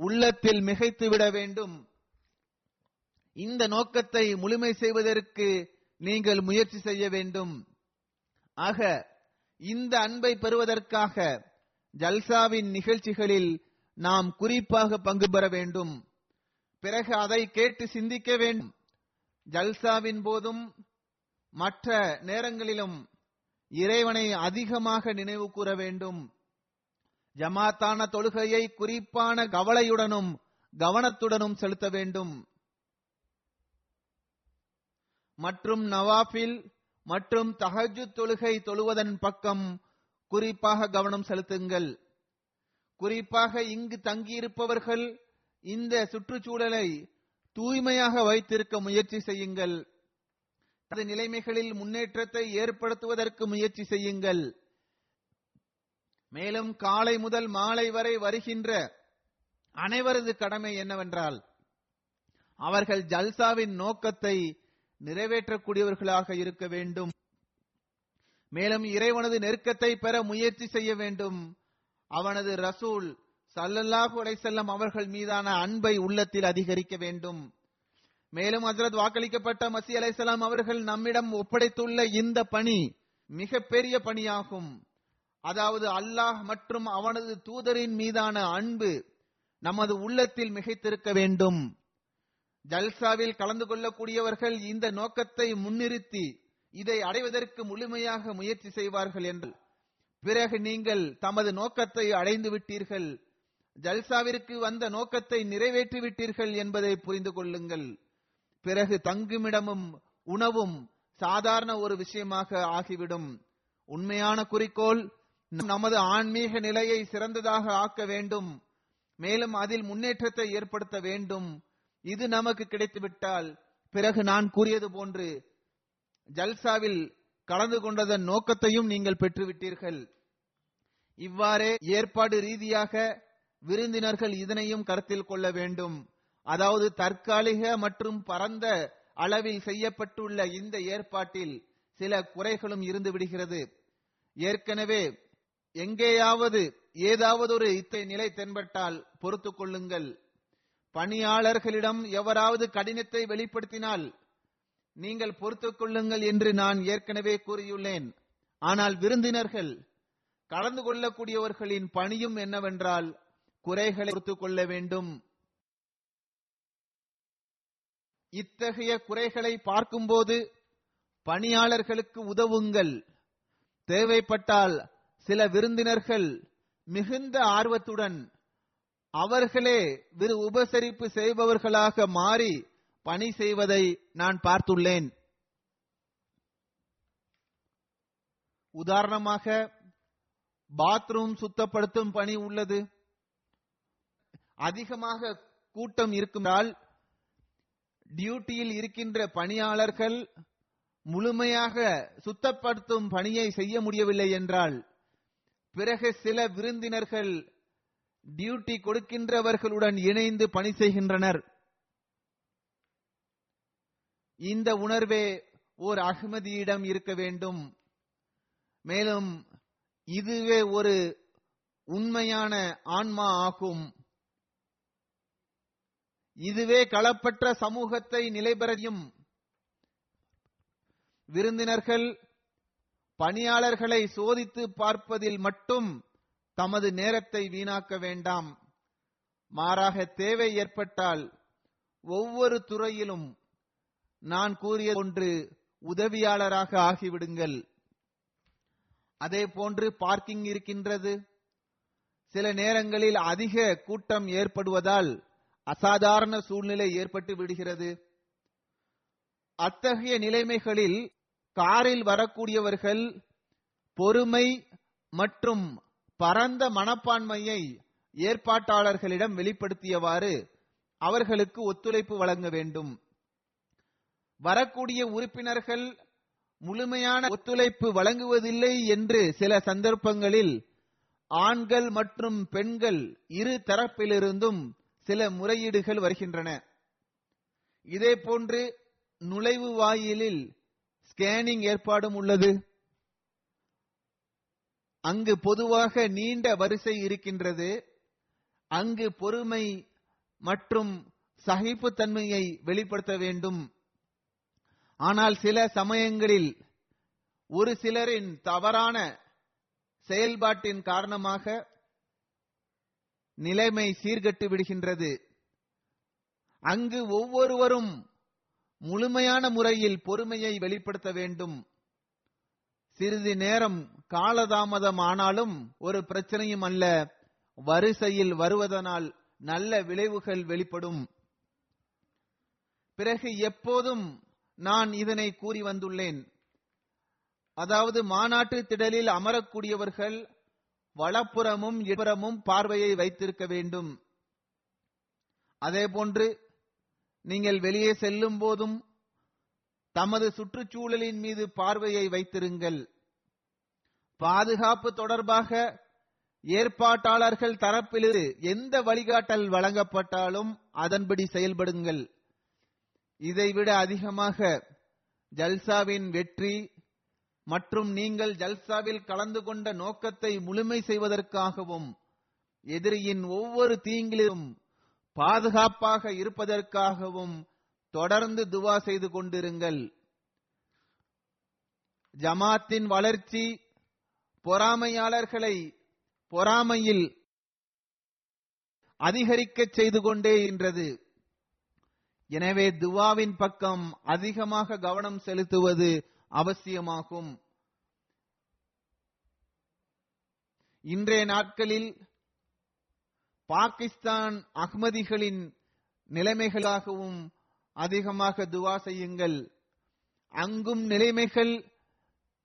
உள்ளத்தில் மிகைத்து விட வேண்டும். இந்த நோக்கத்தை முழுமை செய்வதற்கு நீங்கள் முயற்சி செய்ய வேண்டும். ஆக இந்த அன்பை பெறுவதற்காக ஜல்சாவின் நிகழ்ச்சிகளில் நாம் குறிப்பாக பங்கு பெற வேண்டும். பிறகு அதை கேட்டு சிந்திக்க வேண்டும். ஜல்சாவின் போதும் மற்ற நேரங்களிலும் இறைவனை அதிகமாக நினைவு கூற வேண்டும். ஜமாத்தான தொழுகையை குறிப்பான கவலையுடனும் கவனத்துடனும் செலுத்த வேண்டும். மற்றும் நவாஃபில் மற்றும் தஹஜ்ஜு தொழுகை தொழுவதன் பக்கம் குறிப்பாக கவனம் செலுத்துங்கள். குறிப்பாக இங்கு தங்கியிருப்பவர்கள் இந்த சுற்றுச்சூழலை தூய்மையாக வைத்திருக்க முயற்சி செய்யுங்கள். அது நிலைமைகளில் முன்னேற்றத்தை ஏற்படுத்துவதற்கு முயற்சி செய்யுங்கள். மேலும் காலை முதல் மாலை வரை வருகின்ற அனைவரது கடமை என்னவென்றால் அவர்கள் ஜல்சாவின் நோக்கத்தை நிறைவேற்றக்கூடியவர்களாக இருக்க வேண்டும். மேலும் இறைவனது நெருக்கத்தை பெற முயற்சி செய்ய வேண்டும். அவனது ரசூல் சல்லல்லாஹு செல்லம் அவர்கள் மீதான அன்பை உள்ளத்தில் அதிகரிக்க வேண்டும். மேலும் ஹஜரத் வாக்களிக்கப்பட்ட மசி அலைஹிஸ்ஸலாம் அவர்கள் நம்மிடம் ஒப்படைத்துள்ள இந்த பணி மிக பெரிய பணியாகும். அதாவது அல்லாஹ் மற்றும் அவனது தூதரின் மீதான அன்பு நமது உள்ளத்தில் மிகைத்திருக்க வேண்டும். ஜல்சாவில் கலந்து கொள்ளக்கூடியவர்கள் இந்த நோக்கத்தை முன்னிறுத்தி இதை அடைவதற்கு முழுமையாக முயற்சி செய்வார்கள் என்று பிறகு நீங்கள் தமது நோக்கத்தை அடைந்து விட்டீர்கள். ஜல்சாவிற்கு வந்த நோக்கத்தை நிறைவேற்றி விட்டீர்கள் என்பதை புரிந்து கொள்ளுங்கள். பிறகு தங்குமிடமும் உணவும் சாதாரண ஒரு விஷயமாக ஆகிவிடும். உண்மையான குறிக்கோள் நமது ஆன்மீக நிலையை சிறந்ததாக ஆக்க வேண்டும். மேலும் அதில் முன்னேற்றத்தை ஏற்படுத்த வேண்டும். இது நமக்கு கிடைத்துவிட்டால் பிறகு நான் கூறியது போன்று ஜல்சாவில் கலந்து கொண்டதன் நோக்கத்தையும் நீங்கள் பெற்றுவிட்டீர்கள். இவ்வாறே ஏற்பாடு ரீதியாக விருந்தினர்கள் இதனையும் கருத்தில் கொள்ள வேண்டும். அதாவது தற்காலிக மற்றும் பரந்த அளவில் செய்யப்பட்டுள்ள இந்த ஏற்பாட்டில் சில குறைகளும் இருந்து விடுகிறது. ஏற்கனவே எங்கேயாவது ஏதாவது ஒரு இத்தை நிலை தென்பட்டால் பொறுத்துக் கொள்ளுங்கள். பணியாளர்களிடம் எவராவது கடினத்தை வெளிப்படுத்தினால் நீங்கள் பொறுத்துக் கொள்ளுங்கள் என்று நான் ஏற்கனவே கூறியுள்ளேன். ஆனால் விருந்தினர்கள் கலந்து கொள்ளக்கூடியவர்களின் பணியும் என்னவென்றால் குறைகளை பொறுத்துக் கொள்ள வேண்டும். இத்தகைய குறைகளை பார்க்கும்போது பணியாளர்களுக்கு உதவுங்கள். தேவைப்பட்டால் சில விருந்தினர்கள் மிகுந்த ஆர்வத்துடன் அவர்களே விரு உபசரிப்பு செய்பவர்களாக மாறி பணி செய்வதை நான் பார்த்துள்ளேன். உதாரணமாக பாத்ரூம் சுத்தப்படுத்தும் பணி உள்ளது. அதிகமாக கூட்டம் இருக்குமால் டியூட்டியில் இருக்கின்ற பணியாளர்கள் முழுமையாக சுத்தப்படுத்தும் பணியை செய்ய முடியவில்லை என்றால் பிறகு சில விருந்தினர்கள் டியூட்டி கொடுக்கின்றவர்களுடன் இணைந்து பணி செய்கின்றனர். இந்த உணர்வே ஓர் அகமதியிடம் இருக்க வேண்டும். மேலும் இதுவே ஒரு உண்மையான ஆன்மா ஆகும். இதுவே களப்பற்ற சமூகத்தை நிலைபெறையும் விருந்தினர்கள் பணியாளர்களை சோதித்து பார்ப்பதில் மட்டும் தமது நேரத்தை வீணாக்க வேண்டாம். மாறாக தேவை ஏற்பட்டால் ஒவ்வொரு துறையிலும் நான் கூறிய ஒன்று உதவியாளராக ஆகிவிடுங்கள். அதே போன்று பார்க்கிங் இருக்கின்றது. சில நேரங்களில் அதிக கூட்டம் ஏற்படுவதால் அசாதாரண சூழ்நிலை ஏற்பட்டு விடுகிறது. அத்தகைய நிலைமைகளில் காரில் வரக்கூடியவர்கள் பொறுமை மற்றும் பரந்த மனப்பான்மையை ஏற்பாட்டாளர்களிடம் வெளிப்படுத்தியவாறு அவர்களுக்கு ஒத்துழைப்பு வழங்க வேண்டும். வரக்கூடிய உறுப்பினர்கள் முழுமையான ஒத்துழைப்பு வழங்குவதில்லை என்று சில சந்தர்ப்பங்களில் ஆண்கள் மற்றும் பெண்கள் இரு தரப்பிலிருந்தும் சில முறையீடுகள் வருகின்றன. இதே போன்று நுழைவு வாயிலில் ஸ்கேனிங் ஏற்பாடும் உள்ளது. அங்கு பொதுவாக நீண்ட வரிசை இருக்கின்றது. அங்கு பொறுமை மற்றும் சகிப்புத்தன்மையை வெளிப்படுத்த வேண்டும். ஆனால் சில சமயங்களில் ஒரு சிலரின் தவறான செயல்பாட்டின் காரணமாக நிலைமை சீர்கட்டு விடுகின்றது. அங்கு ஒவ்வொருவரும் முழுமையான முறையில் பொறுமையை வெளிப்படுத்த வேண்டும். சிறிது நேரம் காலதாமதம் ஆனாலும் ஒரு பிரச்சனையும் அல்ல. வரிசையில் வருவதனால் நல்ல விளைவுகள் வெளிப்படும். பிறகு எப்போதும் நான் இதனை கூறி வந்துள்ளேன். அதாவது மாநாட்டு திடலில் அமரக்கூடியவர்கள் வலப்புறமும் இடப்புறமும் பார்வையை வைத்திருக்க வேண்டும். அதே போன்று நீங்கள் வெளியே செல்லும் போதும் தமது சுற்றுச்சூழலின் மீது பார்வையை வைத்திருங்கள். பாதுகாப்பு தொடர்பாக ஏற்பாட்டாளர்கள் தரப்பிலிருந்து எந்த வழிகாட்டல் வழங்கப்பட்டாலும் அதன்படி செயல்படுங்கள். இதைவிட அதிகமாக ஜல்சாவின் வெற்றி மற்றும் நீங்கள் ஜல்சாவில் கலந்து கொண்ட நோக்கத்தை முழுமை செய்வதற்காகவும் எதிரியின் ஒவ்வொரு தீங்கிலும் பாதுகாப்பாக இருப்பதற்காகவும் தொடர்ந்து துவா செய்து கொண்டிருங்கள். ஜமாத்தின் வளர்ச்சி பொறாமையாளர்களை பொறாமையில் அதிகரிக்க செய்து கொண்டே இருக்கின்றது எனவே துவாவின் பக்கம் அதிகமாக கவனம் செலுத்துவது அவசியமாகும். இன்றைய நாட்களில் பாகிஸ்தான் அஹ்மதிகளின் நிலைமைகளாகவும் அதிகமாக துவா செய்யுங்கள். அங்கும் நிலைமைகள்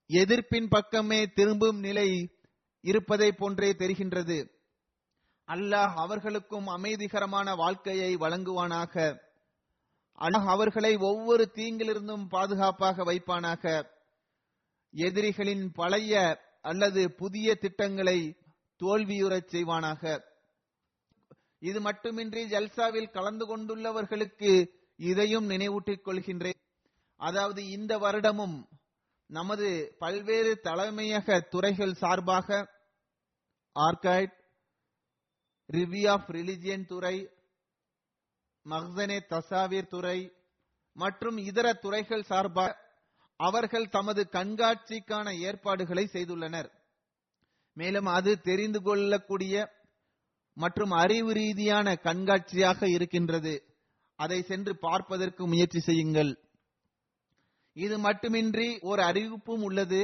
எதிர்ப்பின் பக்கமே திரும்பும் நிலை இருப்பதை போன்றே தெரிகின்றது. அல்லாஹ் அவர்களுக்கும் அமைதிகரமான வாழ்க்கையை வழங்குவானாக. அல்லாஹ் அவர்களை ஒவ்வொரு தீங்கிலிருந்தும் பாதுகாப்பாக வைப்பானாக. எதிரிகளின் பழைய அல்லது புதிய திட்டங்களை தோல்வியுறச் செய்வானாக. இது மட்டுமின்றி ஜல்சாவில் கலந்து கொண்டுள்ளவர்களுக்கு இதையும் நினைவூட்டிக் கொள்கின்றேன். அதாவது இந்த வருடமும் நமது பல்வேறு தலைமையக துறைகள் சார்பாக ஆர்கைட் ரிவ்யூ ஆஃப் ரிலிஜியன் துறை மஹ்சனே தசாவீர் துறை மற்றும் இதர துறைகள் சார்பாக அவர்கள் தமது கண்காட்சிக்கான ஏற்பாடுகளை செய்துள்ளனர். மேலும் அது தெரிந்து கொள்ளக்கூடிய மற்றும் அறிவு ரீதியான கண்காட்சியாக இருக்கின்றது. அதை சென்று பார்ப்பதற்கு முயற்சி செய்யுங்கள். இது மட்டுமின்றி ஒரு அறிவிப்பும் உள்ளது.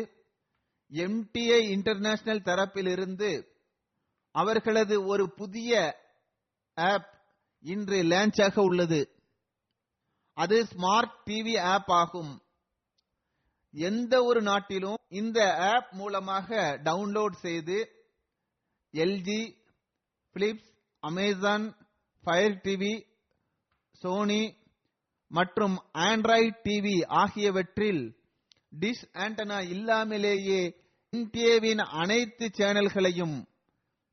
எம்டிஐ இன்டர்நேஷனல் தரப்பிலிருந்து அவர்களது ஒரு புதிய ஆப் இன்று லான்ச்சாக உள்ளது. அது ஸ்மார்ட் டிவி ஆப் ஆகும். எந்த ஒரு நாட்டிலும் இந்த ஆப் மூலமாக டவுன்லோட் செய்து LG Philips Amazon fire TV Sony மற்றும் ஆண்ட்ராய்ட் டிவி ஆகியவற்றில் டிஷ் ஆண்டனா இல்லாமலேயே எம்டிஏவின் அனைத்து சேனல்களையும்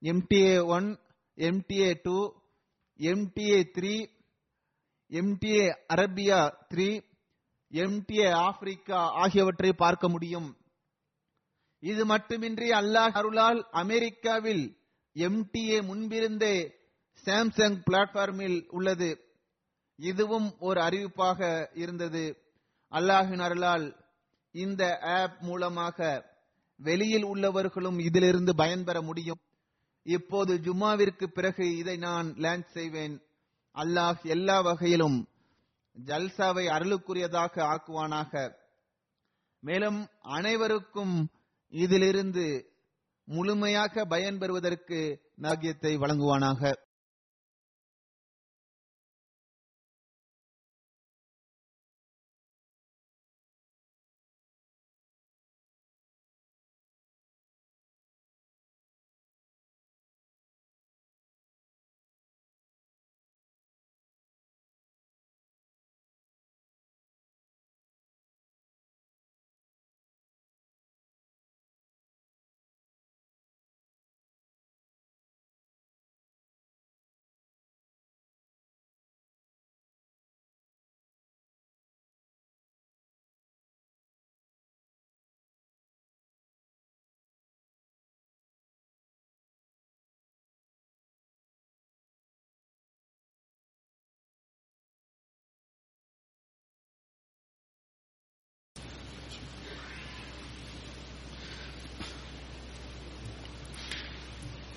MTA one MTA two MTA three MTA Arabia three MTA Africa ஆகியவற்றை பார்க்க முடியும். இது மட்டுமின்றி அல்லாஹ் அருளால் அமெரிக்காவில் எம்டிஏ முன்பிருந்தே சாம்சங் பிளாட்ஃபார்மில் உள்ளது. இதுவும் ஒரு அறிவிப்பாக இருந்தது. அல்லாஹின் அருளால் இந்த ஆப் மூலமாக வெளியில் உள்ளவர்களும் இதிலிருந்து பயன்பெற முடியும். இப்போது ஜும்மாவிற்கு பிறகு இதை நான் லான்ச் செய்வேன். அல்லாஹ் எல்லா வகையிலும் ஜல்சாவை அருளுக்குரியதாக ஆக்குவானாக. மேலும் அனைவருக்கும் இதிலிருந்து முழுமையாக பயன்பெறுவதற்கு நாகியத்தை வழங்குவானாக.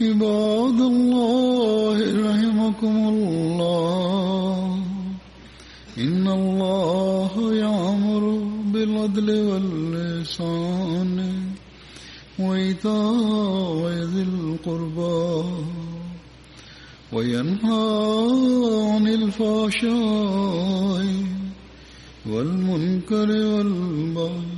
عباد الله رحمكم الله. إن الله يأمر بالعدل واللسان وإيتاء ذي القربى وينهى عن الفحشاء والمنكر والبغي